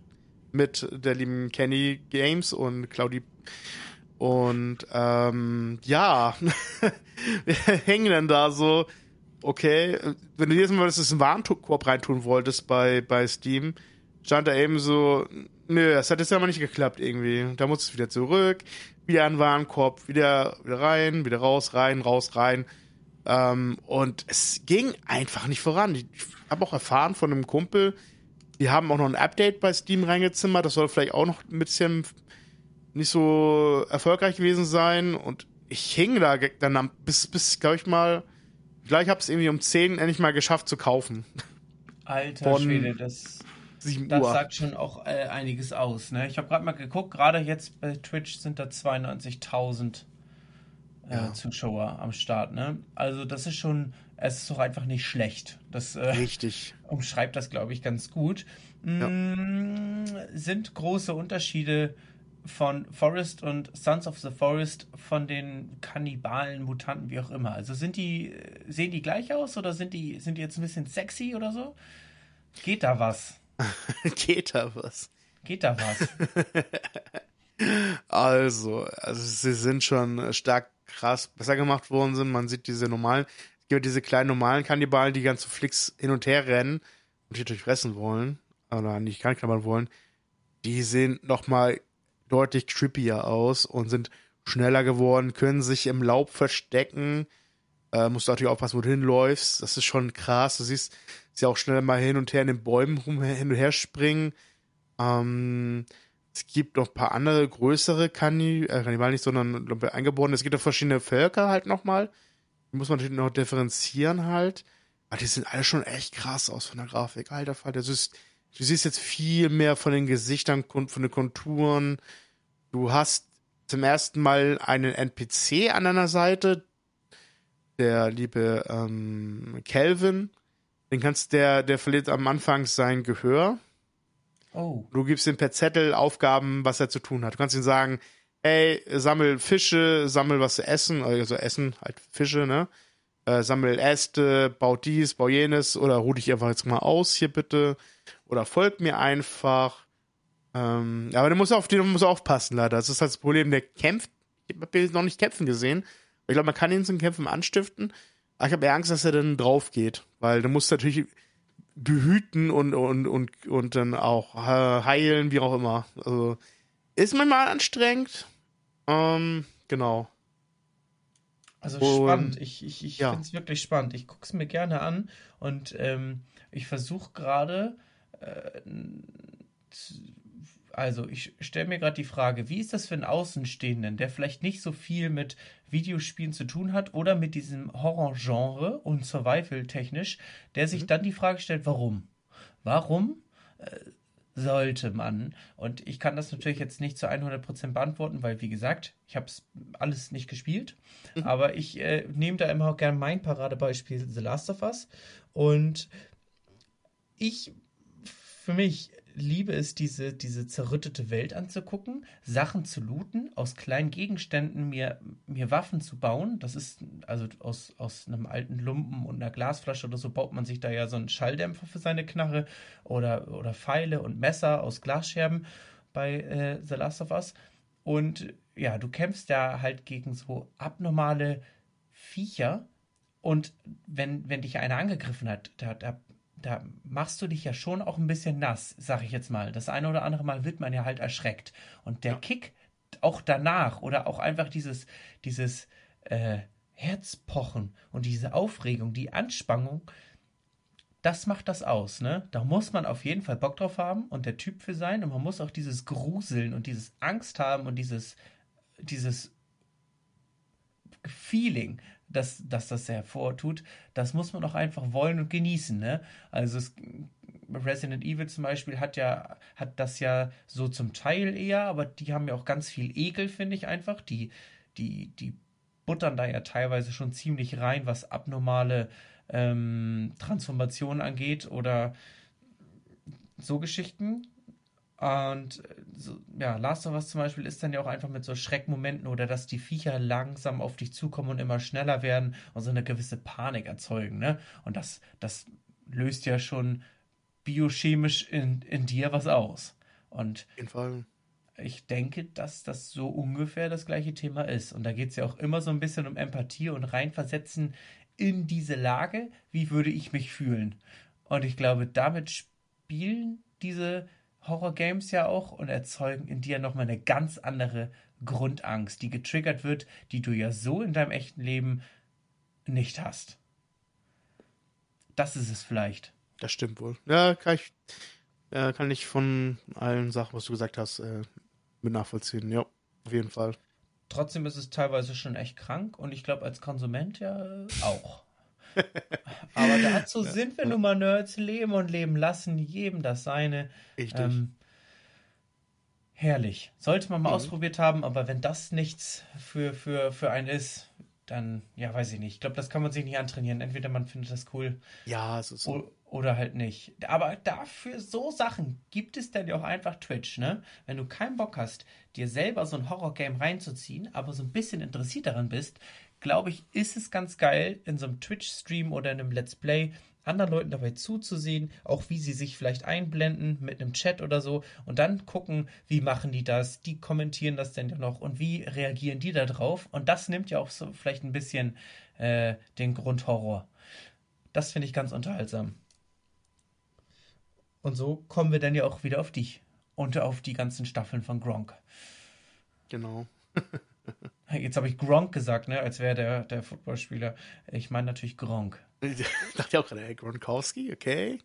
mit der lieben Kenny Games und Claudi. Und ähm, ja, wir hängen dann da so, okay, wenn du jetzt mal das einen Warnkorb reintun wolltest bei, bei Steam, stand da eben so, nö, das hat jetzt ja mal nicht geklappt irgendwie. Da muss es wieder zurück, wieder ein Warenkorb, wieder, wieder rein, wieder raus, rein, raus, rein. Ähm, und es ging einfach nicht voran. Ich habe auch erfahren von einem Kumpel, die haben auch noch ein Update bei Steam reingezimmert. Das soll vielleicht auch noch ein bisschen nicht so erfolgreich gewesen sein. Und ich hing da dann bis, bis glaube ich mal, gleich habe es irgendwie um 10 endlich mal geschafft zu kaufen. Alter von Schwede, das, das sagt schon auch äh, einiges aus. Ne? Ich habe gerade mal geguckt, gerade jetzt bei Twitch sind da 92.000 äh, ja. Zuschauer am Start. Ne? Also das ist schon, es ist doch einfach nicht schlecht. Das äh, Richtig. umschreibt das, glaube ich, ganz gut. Ja. Mm, sind große Unterschiede von Forest und Sons of the Forest von den Kannibalen, Mutanten, wie auch immer. Also sind die, sehen die gleich aus oder sind die, sind die jetzt ein bisschen sexy oder so? Geht da was? Geht da was? Geht da was? also, also sie sind schon stark krass besser gemacht worden sind. Man sieht diese normalen, es gibt diese kleinen normalen Kannibalen, die ganz zu Flicks hin und her rennen und die natürlich fressen wollen, oder nicht knabbern wollen. Die sehen nochmal deutlich trippier aus und sind schneller geworden, können sich im Laub verstecken. Äh, musst du natürlich aufpassen, wo du hinläufst. Das ist schon krass. Du siehst sie auch schnell mal hin und her in den Bäumen rum, hin und her springen. Ähm, es gibt noch ein paar andere größere äh, Kannibalen, nicht, sondern eingeborene. Es gibt auch verschiedene Völker halt nochmal. Die muss man natürlich noch differenzieren halt. Aber die sind alle schon echt krass aus von der Grafik. Alter Fall, das ist, du siehst jetzt viel mehr von den Gesichtern, von den Konturen. Du hast zum ersten Mal einen NPC an deiner Seite, der liebe ähm, Calvin. Den kannst der, der verliert am Anfang sein Gehör. Oh. Du gibst ihm per Zettel Aufgaben, was er zu tun hat. Du kannst ihm sagen, ey, sammel Fische, sammel was zu essen, also Essen, halt Fische, ne? Äh, sammel Äste, bau dies, bau jenes oder ruh dich einfach jetzt mal aus hier bitte. Oder folg mir einfach. Ähm, aber du musst auf den musst aufpassen, leider. Das ist halt das Problem. Der kämpft. Ich habe ihn noch nicht kämpfen gesehen. Ich glaube, man kann ihn zum Kämpfen anstiften. Aber ich habe eher Angst, dass er dann drauf geht. Weil du musst natürlich behüten und, und, und, und dann auch heilen, wie auch immer. Also ist manchmal anstrengend. Ähm, genau. Also und, spannend. Ich, ich, ich ja. finde es wirklich spannend. Ich gucke es mir gerne an und ähm, ich versuche gerade, äh, also ich stelle mir gerade die Frage, wie ist das für einen Außenstehenden, der vielleicht nicht so viel mit Videospielen zu tun hat oder mit diesem Horror-Genre und Survival-technisch, der sich mhm. dann die Frage stellt, warum? Warum äh, sollte man, und ich kann das natürlich jetzt nicht zu 100% beantworten, weil wie gesagt, ich habe es alles nicht gespielt, mhm. aber ich äh, nehme da immer auch gerne mein Paradebeispiel The Last of Us und ich für mich liebe es, diese, diese zerrüttete Welt anzugucken, Sachen zu looten, aus kleinen Gegenständen mir, mir Waffen zu bauen. Das ist, also aus, aus einem alten Lumpen und einer Glasflasche oder so baut man sich da ja so einen Schalldämpfer für seine Knarre oder, oder Pfeile und Messer aus Glasscherben bei äh, The Last of Us. Und ja, du kämpfst da halt gegen so abnormale Viecher. Und wenn, wenn dich einer angegriffen hat, da, da da machst du dich ja schon auch ein bisschen nass, sag ich jetzt mal. Das eine oder andere Mal wird man ja halt erschreckt. Und der ja. Kick auch danach oder auch einfach dieses, dieses äh, Herzpochen und diese Aufregung, die Anspannung, das macht das aus, ne? Da muss man auf jeden Fall Bock drauf haben und der Typ für sein und man muss auch dieses Gruseln und dieses Angst haben und dieses, dieses Feeling, dass, dass das hervortut, das muss man auch einfach wollen und genießen. Ne? Also es, Resident Evil zum Beispiel hat ja, hat das ja so zum Teil eher, aber die haben ja auch ganz viel Ekel, finde ich einfach. Die, die, die buttern da ja teilweise schon ziemlich rein, was abnormale ähm, Transformationen angeht oder so Geschichten. Und so, ja, Last of Us zum Beispiel ist dann ja auch einfach mit so Schreckmomenten oder dass die Viecher langsam auf dich zukommen und immer schneller werden und so eine gewisse Panik erzeugen, ne? Und das, das löst ja schon biochemisch in, in dir was aus. Und ich denke, dass das so ungefähr das gleiche Thema ist. Und da geht es ja auch immer so ein bisschen um Empathie und reinversetzen in diese Lage, wie würde ich mich fühlen. Und ich glaube, damit spielen diese Horror-Games ja auch und erzeugen in dir nochmal eine ganz andere Grundangst, die getriggert wird, die du ja so in deinem echten Leben nicht hast. Das ist es vielleicht. Das stimmt wohl. Ja, kann ich, äh, kann ich von allen Sachen, was du gesagt hast, äh, mit nachvollziehen. Ja, auf jeden Fall. Trotzdem ist es teilweise schon echt krank und ich glaube als Konsument ja auch. Aber dazu sind wir nun mal Nerds, leben und leben lassen, jedem das seine. Richtig. Ähm, herrlich. Sollte man mal mhm. ausprobiert haben, aber wenn das nichts für, für, für einen ist, dann, ja, weiß ich nicht. Ich glaube, das kann man sich nicht antrainieren. Entweder man findet das cool. Ja, ist so. Oder halt nicht. Aber dafür so Sachen gibt es dann ja auch einfach Twitch, ne? Wenn du keinen Bock hast, dir selber so ein Horror-Game reinzuziehen, aber so ein bisschen interessiert daran bist, glaube ich, ist es ganz geil, in so einem Twitch-Stream oder in einem Let's Play anderen Leuten dabei zuzusehen, auch wie sie sich vielleicht einblenden mit einem Chat oder so und dann gucken, wie machen die das, die kommentieren das denn ja noch und wie reagieren die da drauf und das nimmt ja auch so vielleicht ein bisschen äh, den Grundhorror. Das finde ich ganz unterhaltsam. Und so kommen wir dann ja auch wieder auf dich und auf die ganzen Staffeln von Gronk. Genau. Jetzt habe ich Gronk gesagt, ne? als wäre der, der Footballspieler. Ich meine natürlich Gronk. Ich dachte auch gerade, hey, Gronkowski, okay.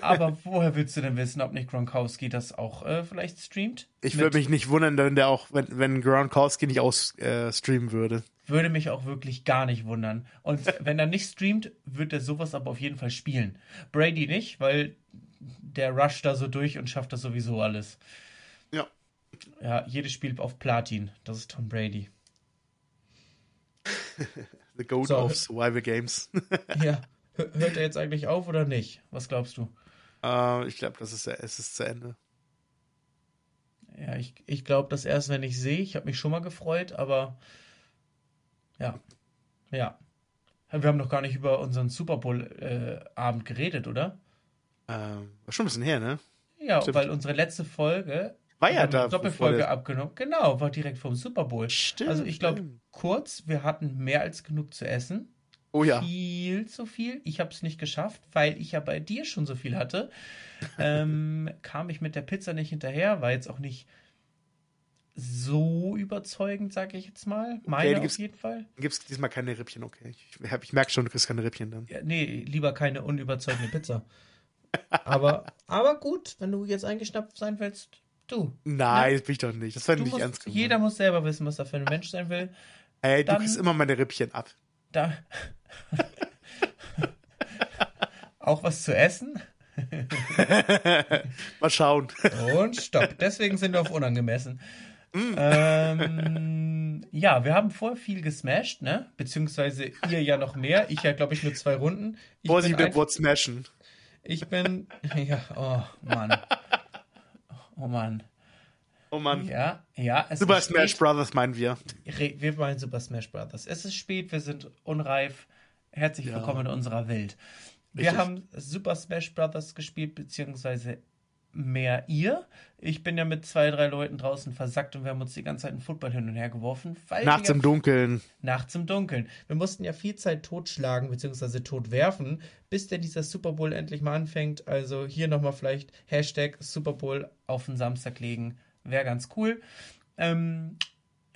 Aber, aber, woher willst du denn wissen, ob nicht Gronkowski das auch äh, vielleicht streamt? Ich würde mich nicht wundern, wenn der auch, wenn, wenn Gronkowski nicht ausstreamen äh, würde. Würde mich auch wirklich gar nicht wundern. Und wenn er nicht streamt, wird er sowas aber auf jeden Fall spielen. Brady nicht, weil der rusht da so durch und schafft das sowieso alles. Ja. Jedes Spiel auf Platin. Das ist Tom Brady. The Goat so, of Survival Games. ja. Hört er jetzt eigentlich auf oder nicht? Was glaubst du? Uh, ich glaube, das ist, es ist zu Ende. Ja, ich, ich glaube das erst, wenn ich sehe. Ich habe mich schon mal gefreut, aber ja. Ja. Wir haben noch gar nicht über unseren Super Bowl-Abend äh, geredet, oder? Ähm, schon ein bisschen her, ne? Ja, Stimmt. weil unsere letzte Folge war ja da. Doppelfolge abgenommen. Genau, war direkt vom Super Bowl. Stimmt. Also ich glaube, kurz, wir hatten mehr als genug zu essen. Oh ja. Viel zu viel. Ich habe es nicht geschafft, weil ich ja bei dir schon so viel hatte. ähm, kam ich mit der Pizza nicht hinterher, war jetzt auch nicht so überzeugend, sage ich jetzt mal. Meine okay, auf jeden Fall. Gibt es diesmal keine Rippchen, okay. Ich, ich merke schon, du kriegst keine Rippchen dann. Ja, nee, lieber keine unüberzeugende Pizza. aber, aber gut, wenn du jetzt eingeschnappt sein willst, Du. Nein, das bin ich doch nicht. Das war nicht musst, ernst gemeint. Jeder muss selber wissen, was er für ein Mensch sein will. Ey, Dann, du kriegst immer meine Rippchen ab. Da. Auch was zu essen? Mal schauen. Und stopp. Deswegen sind wir auf unangemessen. Mm. Ähm, ja, wir haben vorher viel gesmashed, ne? Beziehungsweise ihr ja noch mehr. Ich ja, glaube ich, nur zwei Runden. Vorsicht mit Wort smashen. Ich bin. Ja, oh Mann. Oh Mann. Oh Mann. Ja, ja. Super Smash Brothers meinen wir. Wir meinen Super Smash Brothers. Es ist spät, wir sind unreif. Herzlich ja. willkommen in unserer Welt. Wir haben Super Smash Brothers gespielt, beziehungsweise mehr ihr. Ich bin ja mit zwei, drei Leuten draußen versackt und wir haben uns die ganze Zeit einen Football hin und her geworfen. nachts ja im Dunkeln. Nachts im Dunkeln. Wir mussten ja viel Zeit totschlagen bzw. totwerfen, bis denn dieser Super Bowl endlich mal anfängt. Also hier nochmal vielleicht Hashtag Super Bowl auf den Samstag legen. Wäre ganz cool. Ähm,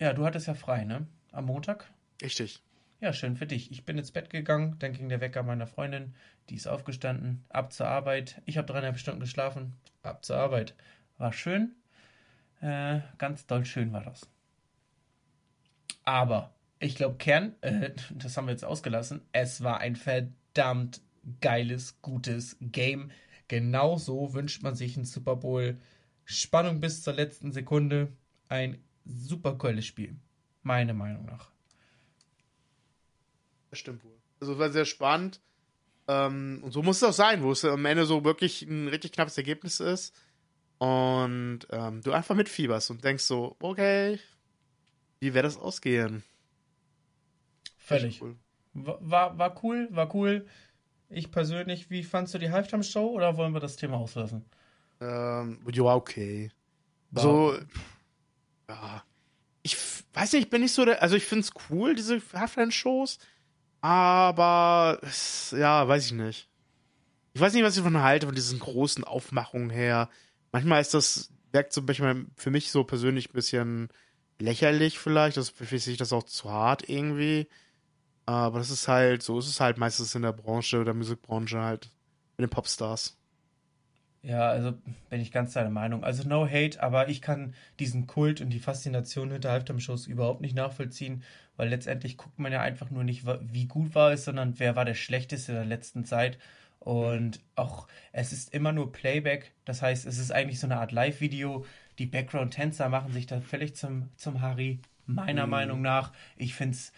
ja, du hattest ja frei, ne? Am Montag? Richtig. Ja, schön für dich. Ich bin ins Bett gegangen, dann ging der Wecker meiner Freundin, die ist aufgestanden, ab zur Arbeit. Ich habe dreieinhalb Stunden geschlafen, ab zur Arbeit. War schön, äh, ganz doll schön war das. Aber ich glaube, Kern, äh, das haben wir jetzt ausgelassen, es war ein verdammt geiles, gutes Game. Genauso wünscht man sich einen Super Bowl. Spannung bis zur letzten Sekunde. Ein super geiles Spiel. Meiner Meinung nach. Das stimmt wohl. Also war sehr spannend. Ähm, und so muss es auch sein, wo es am Ende so wirklich ein richtig knappes Ergebnis ist. Und ähm, du einfach mitfieberst und denkst so, okay, wie wäre das ausgehen? Völlig. Cool. War, war cool, war cool. Ich persönlich, wie fandst du die Halftime-Show oder wollen wir das Thema auslassen? Ähm, ja, okay. War so, ja. Ich weiß nicht, ich bin nicht so der, also ich finde es cool, diese Halftime-Shows. Aber ja, weiß ich nicht. Ich weiß nicht, was ich davon halte, von diesen großen Aufmachungen her. Manchmal ist das, wirkt so manchmal für mich so persönlich ein bisschen lächerlich vielleicht. Das finde ich das auch zu hart irgendwie. Aber das ist halt, so ist es halt meistens in der Branche oder Musikbranche halt mit den Popstars. Ja, also bin ich ganz deiner Meinung. Also no hate, aber ich kann diesen Kult und die Faszination hinter Halftime-Shows überhaupt nicht nachvollziehen weil letztendlich guckt man ja einfach nur nicht, wie gut war es, sondern wer war der Schlechteste der letzten Zeit. Und auch, es ist immer nur Playback, das heißt, es ist eigentlich so eine Art Live-Video. Die Background-Tänzer machen sich da völlig zum, zum Harry, meiner mhm. Meinung nach. Ich finde es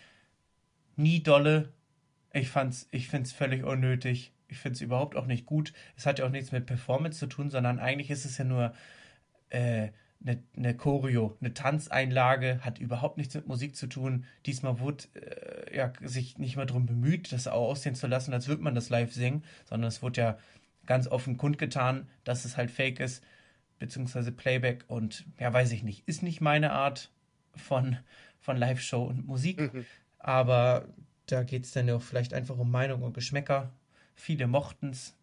nie dolle. Ich, ich finde es völlig unnötig. Ich finde es überhaupt auch nicht gut. Es hat ja auch nichts mit Performance zu tun, sondern eigentlich ist es ja nur äh, eine, eine Choreo, eine Tanzeinlage, hat überhaupt nichts mit Musik zu tun. Diesmal wurde äh, ja, sich nicht mal darum bemüht, das auch aussehen zu lassen, als würde man das live singen, sondern es wurde ja ganz offen kundgetan, dass es halt fake ist, beziehungsweise Playback und ja, weiß ich nicht, ist nicht meine Art von, von Live-Show und Musik, mhm. aber da geht es dann ja auch vielleicht einfach um Meinung und Geschmäcker. Viele mochten es,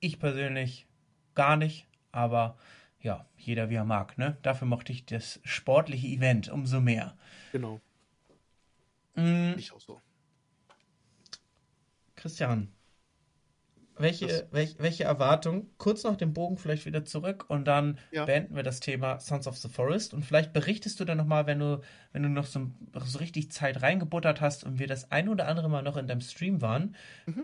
ich persönlich gar nicht, aber ja, jeder wie er mag, ne? Dafür mochte ich das sportliche Event umso mehr. Genau. Mm, Ich auch so. Christian, welche, welch, welche Erwartung? Kurz noch den Bogen vielleicht wieder zurück und dann Ja. beenden wir das Thema Sons of the Forest und vielleicht berichtest du dann nochmal, wenn du, wenn du noch so, so richtig Zeit reingebuttert hast und wir das ein oder andere Mal noch in deinem Stream waren,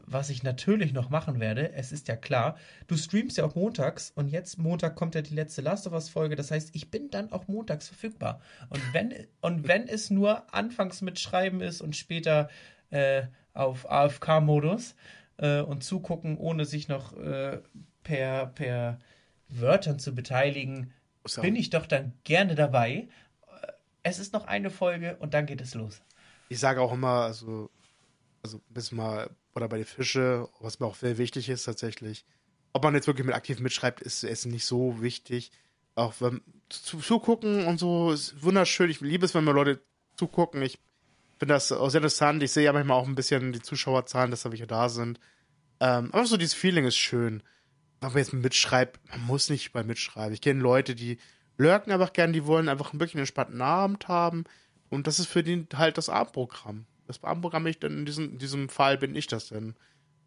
was ich natürlich noch machen werde, es ist ja klar, du streamst ja auch montags und jetzt Montag kommt ja die letzte Last of Us Folge, das heißt, ich bin dann auch montags verfügbar. Und wenn, und wenn es nur anfangs mit Schreiben ist und später äh, auf AFK-Modus äh, und zugucken, ohne sich noch äh, per, per Wörtern zu beteiligen, ja bin ich doch dann gerne dabei. Äh, Es ist noch eine Folge und dann geht es los. Ich sage auch immer, also, also ein bisschen mal, oder bei den Fische, was mir auch sehr wichtig ist tatsächlich. Ob man jetzt wirklich mit aktiv mitschreibt, ist, ist nicht so wichtig. Auch wenn zu, zugucken und so ist wunderschön. Ich liebe es, wenn mir Leute zugucken. Ich finde das auch sehr interessant. Ich sehe ja manchmal auch ein bisschen die Zuschauerzahlen, dass da welche da sind. Ähm, aber so dieses Feeling ist schön. Wenn man jetzt mitschreibt, man muss nicht bei mitschreiben. Ich kenne Leute, die lurken einfach gern, die wollen einfach wirklich einen entspannten Abend haben. Und das ist für die halt das Abendprogramm. Das Abendprogramm, ich dann in diesem, in diesem Fall bin ich das denn.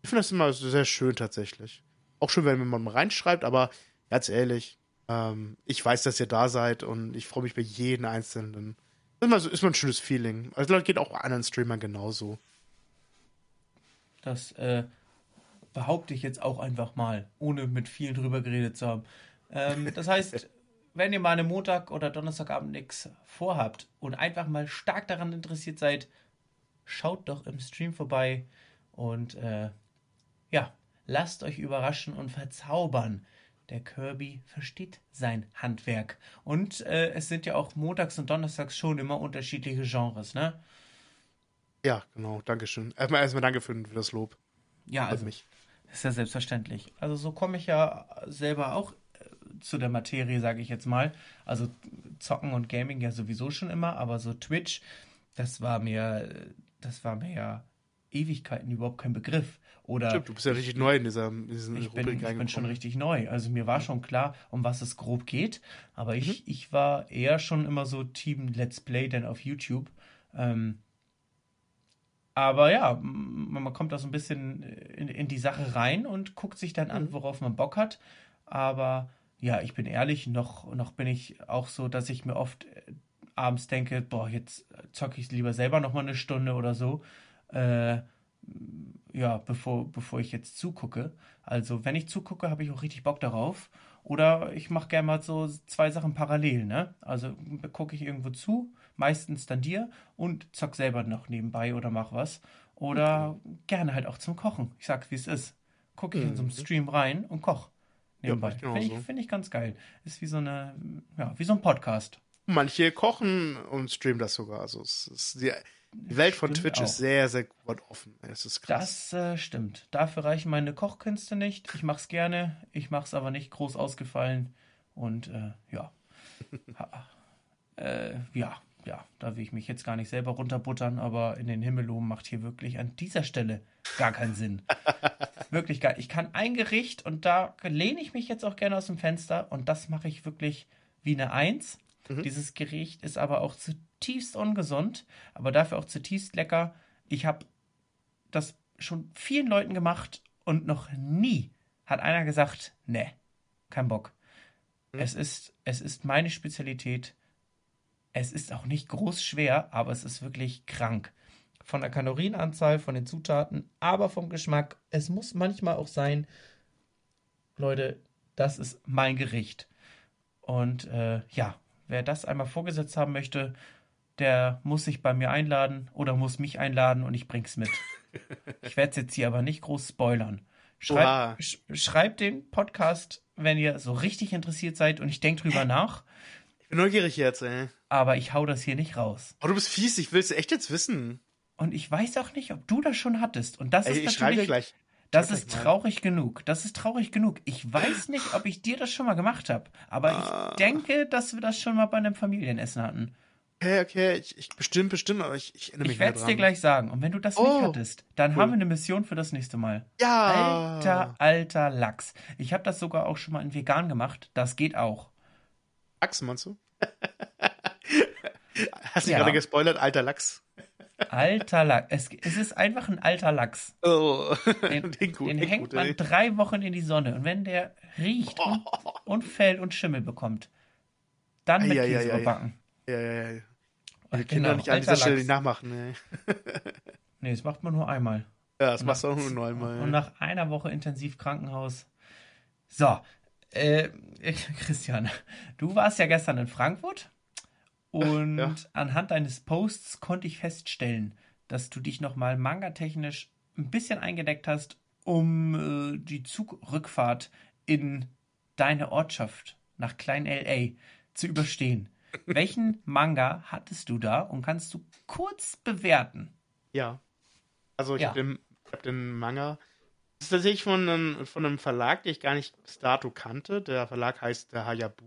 Ich finde das immer sehr schön tatsächlich. Auch schön, wenn man mal reinschreibt, aber ganz ehrlich, ähm, ich weiß, dass ihr da seid und ich freue mich bei jedem Einzelnen. Das ist mal, so- ist mal ein schönes Feeling. Also das geht auch anderen Streamern genauso. Das äh, behaupte ich jetzt auch einfach mal, ohne mit viel drüber geredet zu haben. Ähm, das heißt, wenn ihr mal einen Montag oder Donnerstagabend nichts vorhabt und einfach mal stark daran interessiert seid, schaut doch im Stream vorbei und äh, ja, lasst euch überraschen und verzaubern. Der Kirby versteht sein Handwerk. Und äh, es sind ja auch montags und donnerstags schon immer unterschiedliche Genres, ne? Ja, genau. Dankeschön. Erstmal, erstmal danke für, für das Lob. Ja, also mich. Ist ja selbstverständlich. Also so komme ich ja selber auch äh, zu der Materie, sage ich jetzt mal. Also Zocken und Gaming ja sowieso schon immer, aber so Twitch, das war mir, äh, das war mir ja Ewigkeiten überhaupt kein Begriff. Oder Stimmt, du bist ja richtig neu in dieser in diesen ich bin, ich bin schon richtig neu. Also mir war schon klar, um was es grob geht. Aber Mhm. ich, ich war eher schon immer so Team Let's Play denn auf YouTube. Ähm, aber ja, man kommt da so ein bisschen in, in die Sache rein und guckt sich dann Mhm. an, worauf man Bock hat. Aber ja, ich bin ehrlich, noch, noch bin ich auch so, dass ich mir oft äh, abends denke, boah, jetzt zocke ich lieber selber noch mal eine Stunde oder so. Äh, ja, bevor, bevor ich jetzt zugucke. Also, wenn ich zugucke, habe ich auch richtig Bock darauf. Oder ich mache gerne mal so zwei Sachen parallel, ne? Also gucke ich irgendwo zu, meistens dann dir und zock selber noch nebenbei oder mach was. Oder gerne halt auch zum Kochen. Ich sag, wie es ist. Gucke ich in so einem Stream rein und koch nebenbei. ich Finde ich, find ich ganz geil. Ist wie so eine, ja, wie so ein Podcast. Manche kochen und streamen das sogar. Also es ist die, die Welt von Twitch auch. ist sehr, sehr gut offen. Es ist krass. Das äh, stimmt. Dafür reichen meine Kochkünste nicht. Ich mach's gerne, ich mach's aber nicht groß ausgefallen. Und äh, ja. Ha, äh, ja, ja, da will ich mich jetzt gar nicht selber runterbuttern, aber in den Himmel loben macht hier wirklich an dieser Stelle gar keinen Sinn. wirklich geil. Ich kann ein Gericht und da lehne ich mich jetzt auch gerne aus dem Fenster und das mache ich wirklich wie eine Eins. Dieses Gericht ist aber auch zutiefst ungesund, aber dafür auch zutiefst lecker. Ich habe das schon vielen Leuten gemacht und noch nie hat einer gesagt, ne, kein Bock. Es ist, es ist meine Spezialität. Es ist auch nicht groß schwer, aber es ist wirklich krank. Von der Kalorienanzahl, von den Zutaten, aber vom Geschmack. Es muss manchmal auch sein, Leute, das ist mein Gericht. Und äh, ja, wer das einmal vorgesetzt haben möchte, der muss sich bei mir einladen oder muss mich einladen und ich bring's mit. Ich werde es jetzt hier aber nicht groß spoilern. Schreibt, sch schreibt den Podcast, wenn ihr so richtig interessiert seid und ich denke drüber nach, Ich bin neugierig jetzt, ey. aber ich hau das hier nicht raus. Oh, du bist fies, ich will es echt jetzt wissen. Und ich weiß auch nicht, ob du das schon hattest. Und das Ey, ist ich schreibe dir natürlich, gleich. das schreib ist traurig genug. Das ist traurig genug. Ich weiß nicht, ob ich dir das schon mal gemacht habe, aber Ah. ich denke, dass wir das schon mal bei einem Familienessen hatten. Okay, okay, ich, ich bestimmt, bestimmt, aber ich, ich erinnere mich Ich werde es dir gleich sagen. Und wenn du das Oh, nicht hattest, dann cool. haben wir eine Mission für das nächste Mal. Ja. Alter, alter Lachs. Ich habe das sogar auch schon mal in vegan gemacht. Das geht auch. Lachs, meinst du? Hast du ja. gerade gespoilert? Alter Lachs. Alter Lachs. Es, es, ist einfach ein alter Lachs. Oh, den, den, gut, den hängt gut, man ey. drei Wochen in die Sonne und wenn der riecht oh. und, und Fell und Schimmel bekommt, dann mit ja, Käse ja. Ja, ja, ja. Wir können doch nicht an dieser Stelle nicht nachmachen. Nee. nee, das macht man nur einmal. Ja, das machst du auch nur einmal. Und nach einer Woche intensiv Krankenhaus. So, äh, Christian, du warst ja gestern in Frankfurt und ja. anhand deines Posts konnte ich feststellen, dass du dich nochmal mangatechnisch ein bisschen eingedeckt hast, um äh, die Zugrückfahrt in deine Ortschaft nach Klein LA zu überstehen. Welchen Manga hattest du da und kannst du kurz bewerten? Ja. Also ich ja. habe den, hab den, Manga. Das ist tatsächlich von einem, von einem Verlag, den ich gar nicht bis dato kannte. Der Verlag heißt der Hayabu,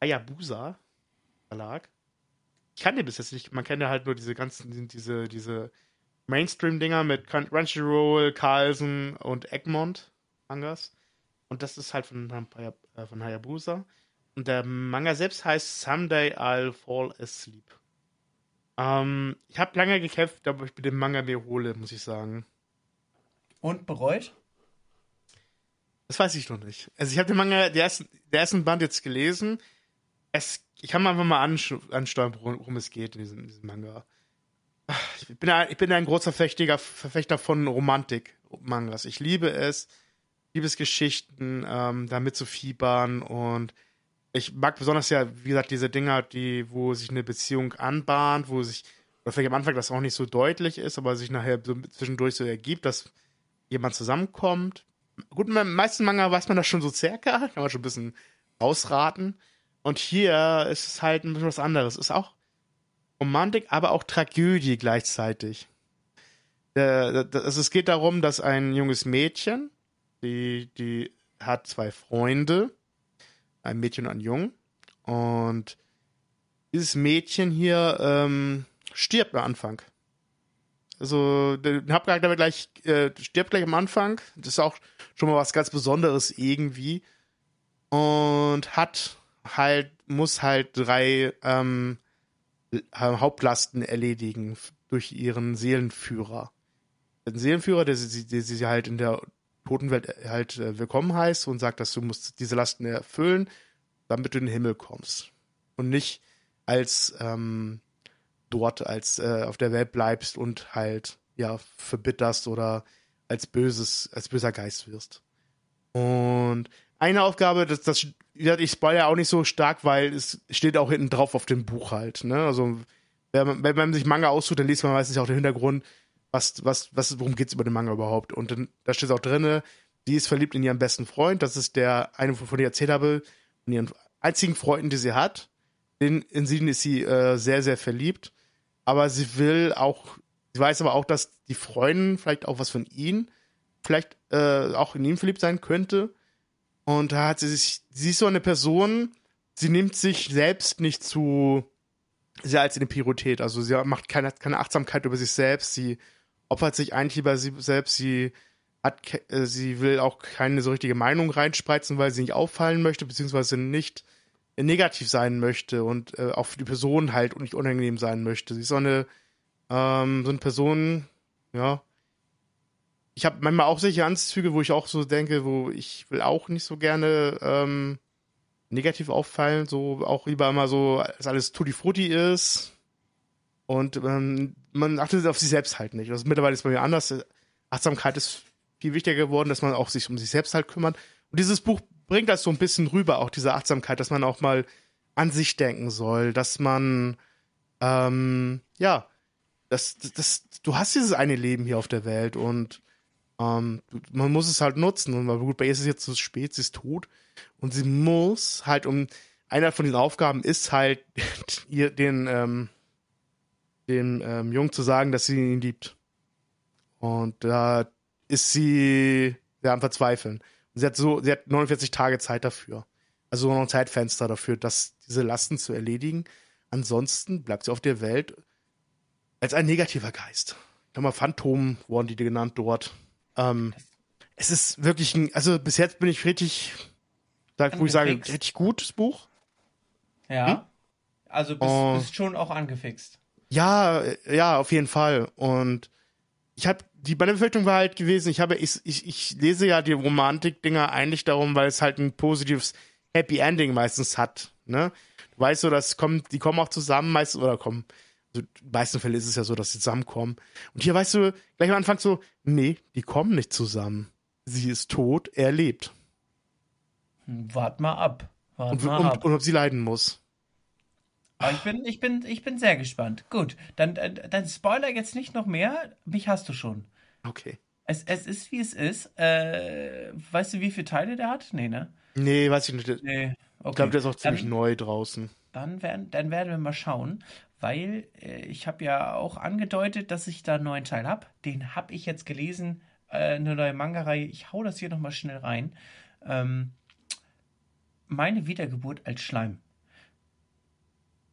Hayabusa Verlag. Ich kannte bis jetzt nicht. Man kennt ja halt nur diese ganzen, diese, diese Mainstream-Dinger mit Crunchyroll, Carlsen und Egmont Mangas. Und das ist halt von, äh, von Hayabusa. Und der Manga selbst heißt Someday I'll Fall Asleep. Ähm, ich habe lange gekämpft, ob ich mit dem Manga mir hole, muss ich sagen. Und bereut? Das weiß ich noch nicht. Also ich habe den Manga, der ersten, der ersten Band jetzt gelesen. Es, ich kann mal einfach mal ansteuern, worum es geht in diesem, in diesem Manga. Ich bin, ein, ich bin ein großer Verfechter, Verfechter von Romantik-Mangas. Ich liebe es, Liebesgeschichten, ähm, damit zu fiebern und ich mag besonders ja, wie gesagt, diese Dinger, die, wo sich eine Beziehung anbahnt, wo sich, oder vielleicht am Anfang das auch nicht so deutlich ist, aber sich nachher so zwischendurch so ergibt, dass jemand zusammenkommt. Gut, beim meisten Manga weiß man das schon so circa, kann man schon ein bisschen ausraten. Und hier ist es halt ein bisschen was anderes. Es ist auch Romantik, aber auch Tragödie gleichzeitig. Also es geht darum, dass ein junges Mädchen, die, die hat zwei Freunde, ein Mädchen und ein Jungen. Und dieses Mädchen hier ähm, stirbt am Anfang. Also der Hauptcharakter wird gleich, äh, stirbt gleich am Anfang. Das ist auch schon mal was ganz Besonderes irgendwie. Und hat halt, muss halt drei ähm, Hauptlasten erledigen durch ihren Seelenführer. Ein Seelenführer, der sie, der sie halt in der Totenwelt halt äh, willkommen heißt und sagt, dass du musst diese Lasten erfüllen, damit du in den Himmel kommst. Und nicht als ähm, dort als äh, auf der Welt bleibst und halt ja verbitterst oder als böses als böser Geist wirst. Und eine Aufgabe, das, das ich spoilere auch nicht so stark, weil es steht auch hinten drauf auf dem Buch halt. Ne? Also wenn man, wenn man sich Manga aussucht, dann liest man meistens auch den Hintergrund, was, was, was, worum geht's über den Manga überhaupt? Und dann, da steht auch drinne, die ist verliebt in ihren besten Freund. Das ist der eine, von dem ich erzählt habe, in ihren einzigen Freunden, die sie hat. In, in sie ist sie äh, sehr, sehr verliebt. Aber sie will auch, sie weiß aber auch, dass die Freundin vielleicht auch was von ihm, vielleicht äh, auch in ihm verliebt sein könnte. Und da hat sie sich, sie ist so eine Person, sie nimmt sich selbst nicht zu sehr als eine Priorität. Also sie macht keine, keine Achtsamkeit über sich selbst, sie opfert sich eigentlich über sie selbst, sie hat, äh, sie will auch keine so richtige Meinung reinspreizen, weil sie nicht auffallen möchte, beziehungsweise nicht negativ sein möchte und äh, auch für die Person halt nicht unangenehm sein möchte. Sie ist so eine, ähm, so eine Person, ja. Ich habe manchmal auch solche Anzüge, wo ich auch so denke, wo ich will auch nicht so gerne ähm, negativ auffallen, so auch lieber immer so, dass alles tutti frutti ist. Und ähm, man achtet auf sich selbst halt nicht. Also mittlerweile ist bei mir anders. Achtsamkeit ist viel wichtiger geworden, dass man auch sich um sich selbst halt kümmert. Und dieses Buch bringt das so ein bisschen rüber, auch diese Achtsamkeit, dass man auch mal an sich denken soll, dass man, ähm, ja, das, das, du hast dieses eine Leben hier auf der Welt und ähm, man muss es halt nutzen. Und gut, bei ihr ist es jetzt zu spät, sie ist tot und sie muss halt um, einer von den Aufgaben ist halt, ihr den, ähm, dem ähm, Jungen zu sagen, dass sie ihn liebt. Und da ist sie sehr am Verzweifeln. Und sie hat so, sie hat 49 Tage Zeit dafür. Also noch ein Zeitfenster dafür, das, diese Lasten zu erledigen. Ansonsten bleibt sie auf der Welt als ein negativer Geist. Ich mal Phantom wurden die genannt dort. Ähm, es ist wirklich ein, also bis jetzt bin ich richtig, sag, wo ich sage, richtig gutes Buch. Ja. Hm? Also bist, oh. bist schon auch angefixt. Ja, ja, auf jeden Fall. Und ich habe die meine Befürchtung war halt gewesen, ich habe ich, ich, ich lese ja die Romantik-Dinger eigentlich darum, weil es halt ein positives Happy Ending meistens hat. Ne? Du weißt so, das kommt, die kommen auch zusammen meistens oder kommen. Also in meisten Fällen ist es ja so, dass sie zusammenkommen. Und hier weißt du gleich am Anfang so, nee, die kommen nicht zusammen. Sie ist tot, er lebt. Hm, wart mal ab. Wart und, mal und, ab. und ob sie leiden muss. Aber ich bin, ich bin, ich bin sehr gespannt. Gut, dann, dann Spoiler jetzt nicht noch mehr. Mich hast du schon. Okay. Es, es ist, wie es ist. Äh, weißt du, wie viele Teile der hat? Nee, ne? Nee, weiß ich nicht. Nee, okay. Ich glaube, der ist auch ziemlich dann, neu draußen. Dann werden, dann werden wir mal schauen, weil äh, ich habe ja auch angedeutet, dass ich da einen neuen Teil habe. Den habe ich jetzt gelesen, äh, eine neue Manga-Reihe. Ich hau das hier nochmal schnell rein. Ähm, meine Wiedergeburt als Schleim.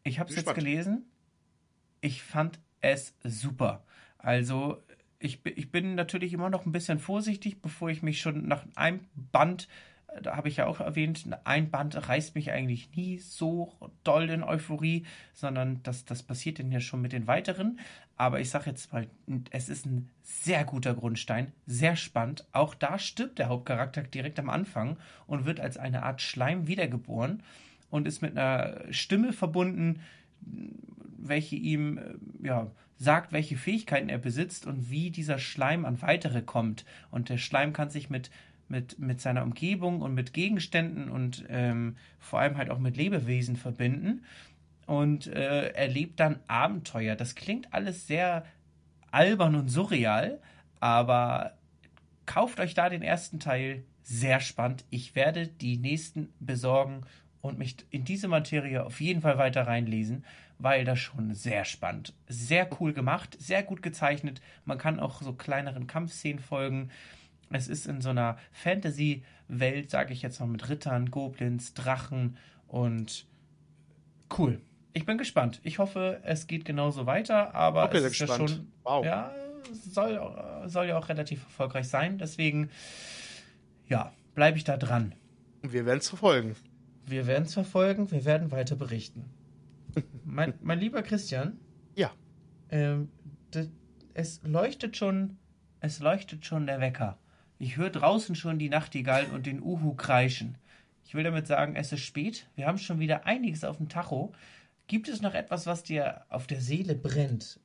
Ich habe es jetzt gelesen. Ich fand es super. Also ich, ich bin natürlich immer noch ein bisschen vorsichtig, bevor ich mich schon nach einem Band, äh, da habe ich ja auch erwähnt, ein Band reißt mich eigentlich nie so doll in Euphorie, sondern das, das passiert dann ja schon mit den weiteren. Aber ich sage jetzt mal, es ist ein sehr guter Grundstein, sehr spannend. Auch da stirbt der Hauptcharakter direkt am Anfang und wird als eine Art Schleim wiedergeboren und ist mit einer Stimme verbunden, welche ihm äh, ja, sagt, welche Fähigkeiten er besitzt und wie dieser Schleim an weitere kommt. Und der Schleim kann sich mit, mit, mit seiner Umgebung und mit Gegenständen und ähm, vor allem halt auch mit Lebewesen verbinden und äh, erlebt dann Abenteuer. Das klingt alles sehr albern und surreal, aber kauft euch da den ersten Teil. Sehr spannend. Ich werde die nächsten besorgen und mich in diese Materie auf jeden Fall weiter reinlesen weil das schon sehr spannend. Sehr cool gemacht, sehr gut gezeichnet. Man kann auch so kleineren Kampfszenen folgen. Es ist in so einer Fantasy-Welt, sage ich jetzt mal, mit Rittern, Goblins, Drachen und cool. Ich bin gespannt. Ich hoffe, es geht genauso weiter, aber okay, es ist ja schon. Wow. Ja, soll, soll ja auch relativ erfolgreich sein. Deswegen, ja, bleibe ich da dran. Wir werden es verfolgen. Wir werden es verfolgen, wir werden weiter berichten mein, mein lieber Christian. Ja. Ähm, es leuchtet schon, es leuchtet schon der Wecker. Ich höre draußen schon die Nachtigall und den Uhu kreischen. Ich will damit sagen, es ist spät. Wir haben schon wieder einiges auf dem Tacho. Gibt es noch etwas, was dir auf der Seele brennt?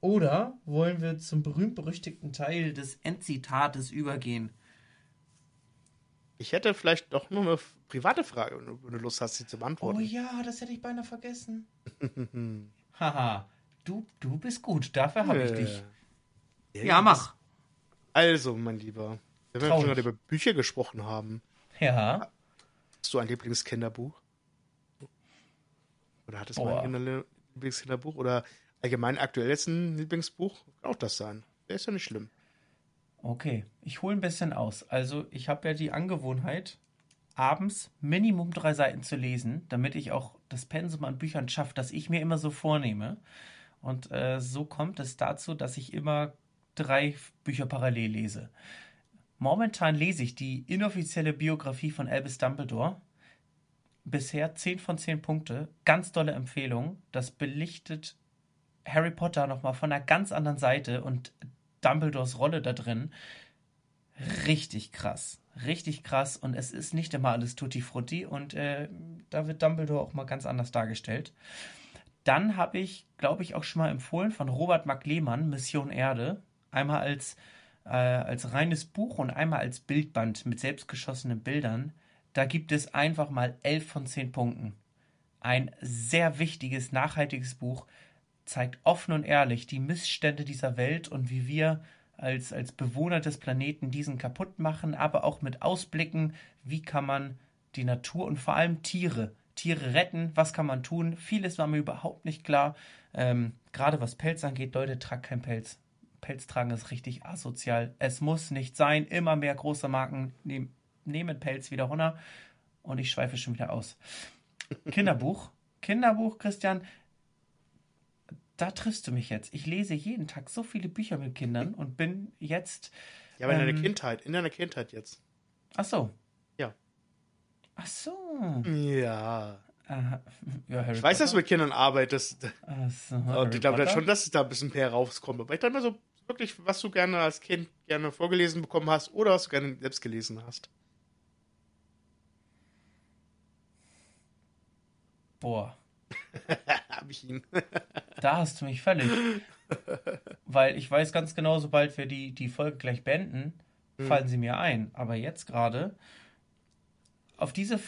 Oder wollen wir zum berühmt-berüchtigten Teil des Endzitates übergehen? Ich hätte vielleicht doch nur eine private Frage, wenn du Lust hast, sie zu beantworten. Oh ja, das hätte ich beinahe vergessen. Haha, du, du bist gut, dafür habe ich dich. Ja, ja, mach. Also, mein Lieber, wenn wir schon gerade über Bücher gesprochen haben. Ja. Hast du ein Lieblingskinderbuch? Oder hattest du ein Lieblingskinderbuch? Oder allgemein aktuelles Lieblingsbuch? Kann auch das sein. Wäre ist ja nicht schlimm. Okay, ich hole ein bisschen aus. Also ich habe ja die Angewohnheit, abends Minimum drei Seiten zu lesen, damit ich auch das Pensum an Büchern schaffe, das ich mir immer so vornehme. Und äh, so kommt es dazu, dass ich immer drei Bücher parallel lese. Momentan lese ich die inoffizielle Biografie von Albus Dumbledore. Bisher 10 von 10 Punkte. Ganz tolle Empfehlung. Das belichtet Harry Potter nochmal von einer ganz anderen Seite und Dumbledores Rolle da drin richtig krass. Richtig krass. Und es ist nicht immer alles Tutti Frutti. Und äh, da wird Dumbledore auch mal ganz anders dargestellt. Dann habe ich, glaube ich, auch schon mal empfohlen von Robert Mark Lehmann, Mission Erde. Einmal als, äh, als reines Buch und einmal als Bildband mit selbstgeschossenen Bildern. Da gibt es einfach mal 11 von 10 Punkten. Ein sehr wichtiges, nachhaltiges Buch, zeigt offen und ehrlich die Missstände dieser Welt und wie wir als, als Bewohner des Planeten diesen kaputt machen, aber auch mit Ausblicken, wie kann man die Natur und vor allem Tiere, Tiere retten, was kann man tun. Vieles war mir überhaupt nicht klar. Ähm, Gerade was Pelz angeht, Leute, tragt kein Pelz. Pelz tragen ist richtig asozial. Es muss nicht sein. Immer mehr große Marken nehmen, nehmen Pelz wieder runter. Und ich schweife schon wieder aus. Kinderbuch. Kinderbuch, Christian da triffst du mich jetzt. Ich lese jeden Tag so viele Bücher mit Kindern und bin jetzt. Ja, aber in ähm, deiner Kindheit, in deiner Kindheit jetzt. Ach so. Ja. Ach so. Ja. Aha. Ja, Harry Ich weiß, dass du mit Kindern arbeitest. Ach so, Und ich glaube dann schon, dass es da ein bisschen mehr rauskommt. Aber ich dachte mal so, wirklich, was du gerne als Kind gerne vorgelesen bekommen hast oder was du gerne selbst gelesen hast. Boah, Hab ich ihn. da hast du mich völlig. Weil ich weiß ganz genau, sobald wir die, die Folge gleich beenden, Mhm. fallen sie mir ein. Aber jetzt gerade, auf diese,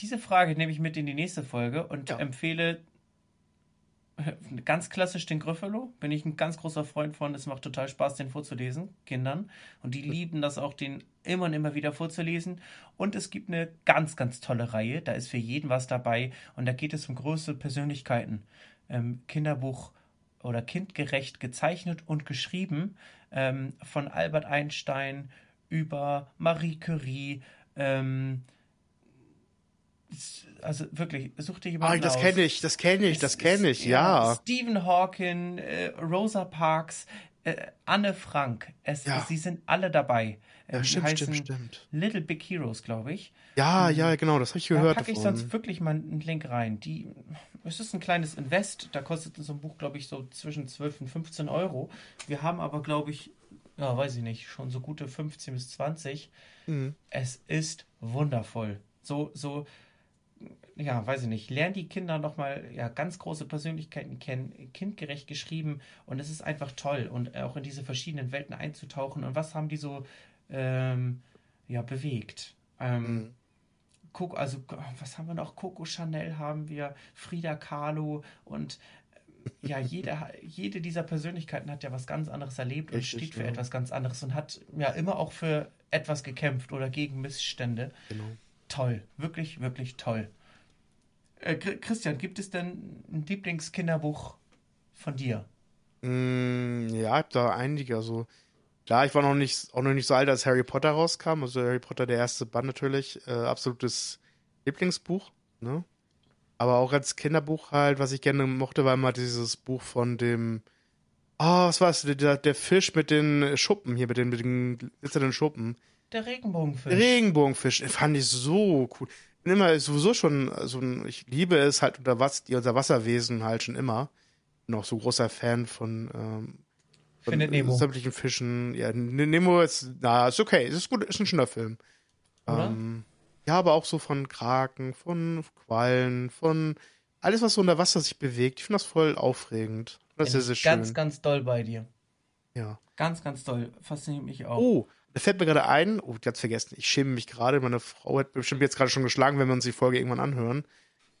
diese Frage nehme ich mit in die nächste Folge und Ja. empfehle ganz klassisch den Gryffalo. Bin ich ein ganz großer Freund von. Es macht total Spaß, den vorzulesen, Kindern. Und die lieben das auch, den immer und immer wieder vorzulesen. Und es gibt eine ganz, ganz tolle Reihe. Da ist für jeden was dabei. Und da geht es um große Persönlichkeiten. Ähm, Kinderbuch oder kindgerecht gezeichnet und geschrieben ähm, von Albert Einstein über Marie Curie. Ähm, also wirklich, such dir Ah, jemanden das aus. kenne ich, das kenne ich, das kenne ich, ja. Stephen Hawking, äh, Rosa Parks, äh, Anne Frank. Es, Ja. Sie sind alle dabei. Ja, die stimmt, heißen stimmt, stimmt. Little Big Heroes, glaube ich. Ja, ja, genau, das habe ich Da gehört. packe ich davon. sonst wirklich mal einen Link rein. Die, es ist ein kleines Invest. Da kostet so ein Buch, glaube ich, so zwischen 12 und 15 Euro. Wir haben aber, glaube ich, ja, weiß ich nicht, schon so gute 15 bis 20. Mhm. Es ist wundervoll. So, so, ja, weiß ich nicht. Lernen die Kinder nochmal ja, ganz große Persönlichkeiten kennen, kindgerecht geschrieben und es ist einfach toll und auch in diese verschiedenen Welten einzutauchen und was haben die so ähm, ja, bewegt. Ähm, Mhm. Coco, also was haben wir noch? Coco Chanel haben wir, Frida Kahlo und äh, ja, jede, jede dieser Persönlichkeiten hat ja was ganz anderes erlebt und Richtig, steht für ja. etwas ganz anderes und hat ja immer auch für etwas gekämpft oder gegen Missstände. Genau. Toll, wirklich, wirklich toll. Äh, Chri- Christian, gibt es denn ein Lieblingskinderbuch von dir? Mm, ja, ich hab da einige. Also, klar, ich war noch nicht, auch noch nicht so alt, als Harry Potter rauskam. Also Harry Potter, der erste Band natürlich, äh, absolutes Lieblingsbuch, ne? Aber auch als Kinderbuch halt, was ich gerne mochte, war immer dieses Buch von dem, ah, was war es, der, der Fisch mit den Schuppen hier, mit den, mit den glitzernden Schuppen. Der Regenbogenfisch. Regenbogenfisch, den fand ich so cool. Bin immer sowieso schon, so ein, ich liebe es halt unter was, die Unterwasserwesen halt schon immer. Bin auch so großer Fan von, ähm, von Findet Nemo. sämtlichen Fischen. Ja, Nemo ist, na, ist okay, ist gut, ist ein schöner Film. Oder? Ähm, ja, aber auch so von Kraken, von Quallen, von alles, was so unter Wasser sich bewegt. Ich finde das voll aufregend. Das Bin ist sehr, sehr ganz, schön. ganz doll bei dir. ja. Ganz, ganz doll. Fasziniert mich auch. Oh, da fällt mir gerade ein, oh, hat's vergessen. Ich schäme mich gerade. Meine Frau hat bestimmt jetzt gerade schon geschlagen, wenn wir uns die Folge irgendwann anhören.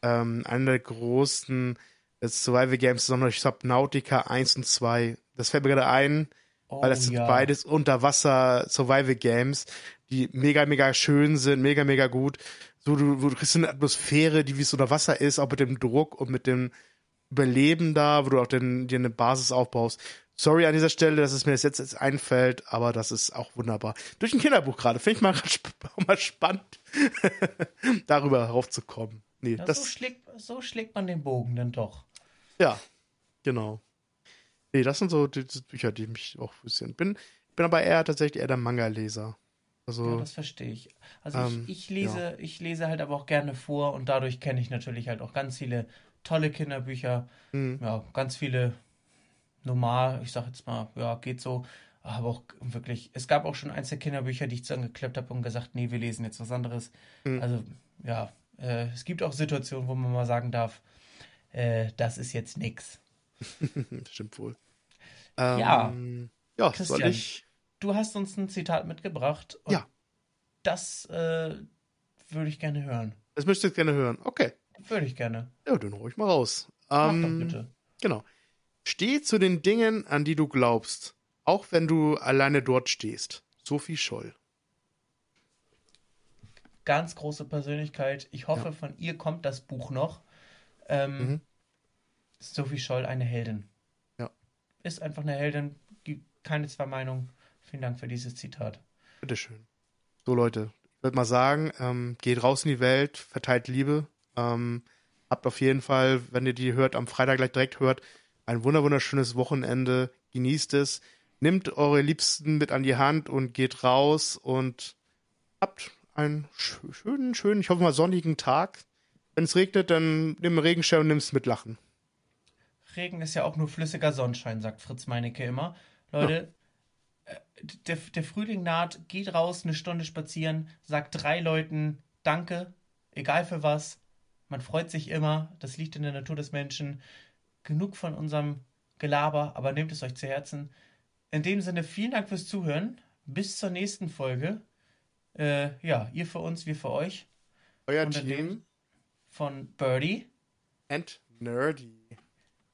Ähm, einer der großen äh, Survival Games, sondern Subnautica 1 und 2. Das fällt mir gerade ein, Oh, weil das sind ja. beides Unterwasser Survival Games, die mega, mega schön sind, mega, mega gut. So, du, du kriegst eine Atmosphäre, die wie es unter Wasser ist, auch mit dem Druck und mit dem Überleben da, wo du auch den, dir eine Basis aufbaust. Sorry an dieser Stelle, dass es mir das jetzt, jetzt einfällt, aber das ist auch wunderbar. Durch ein Kinderbuch gerade. Finde ich mal, auch mal spannend, darüber heraufzukommen. Nee, Ja, das, so, schlägt, so schlägt man den Bogen dann doch. ja, genau. Nee, das sind so die, die Bücher, die mich auch interessieren. Bin, bin aber eher tatsächlich eher der Manga-Leser. Also, Ja, das verstehe ich. Also Ähm, ich, ich lese, ich lese halt aber auch gerne vor und dadurch kenne ich natürlich halt auch ganz viele tolle Kinderbücher. hm, Ja, ganz viele normal, ich sag jetzt mal, ja, geht so. Aber auch wirklich, es gab auch schon einzelne Kinderbücher, die ich zusammengeklappt habe und gesagt, nee, wir lesen jetzt was anderes. Mhm. Also, ja, äh, es gibt auch Situationen, wo man mal sagen darf, äh, das ist jetzt nix. stimmt wohl. Ja. Ähm, ja, soll Christian. ich? Du hast uns ein Zitat mitgebracht Ja. das äh, würde ich gerne hören. Das möchtest du gerne hören. Okay. Würde ich gerne. Ja, dann ich mal raus. Mach Ähm, doch bitte. Genau. Steh zu den Dingen, an die du glaubst, auch wenn du alleine dort stehst. Sophie Scholl. Ganz große Persönlichkeit. Ich hoffe, Ja. von ihr kommt das Buch noch. Ähm, Mhm. Sophie Scholl, eine Heldin. Ja. Ist einfach eine Heldin. Gibt keine zwei Meinungen. Vielen Dank für dieses Zitat. Bitteschön. So, Leute, ich würde mal sagen, ähm, geht raus in die Welt, verteilt Liebe. Ähm, habt auf jeden Fall, wenn ihr die hört, am Freitag gleich direkt hört, ein wunder wunderschönes Wochenende. Genießt es. Nimmt eure Liebsten mit an die Hand und geht raus und habt einen sch- schönen, schönen, ich hoffe mal sonnigen Tag. Wenn es regnet, dann nimm einen Regenschirm und nimm's mit Lachen. Regen ist ja auch nur flüssiger Sonnenschein, sagt Fritz Meinecke immer. Leute, äh, der, der Frühling naht, geht raus, eine Stunde spazieren, sagt drei Leuten Danke, egal für was. Man freut sich immer, das liegt in der Natur des Menschen. Genug von unserem Gelaber, aber nehmt es euch zu Herzen. In dem Sinne, vielen Dank fürs Zuhören. Bis zur nächsten Folge. Äh, ja, ihr für uns, wir für euch. Euer Team Von Birdie. and Nerdy.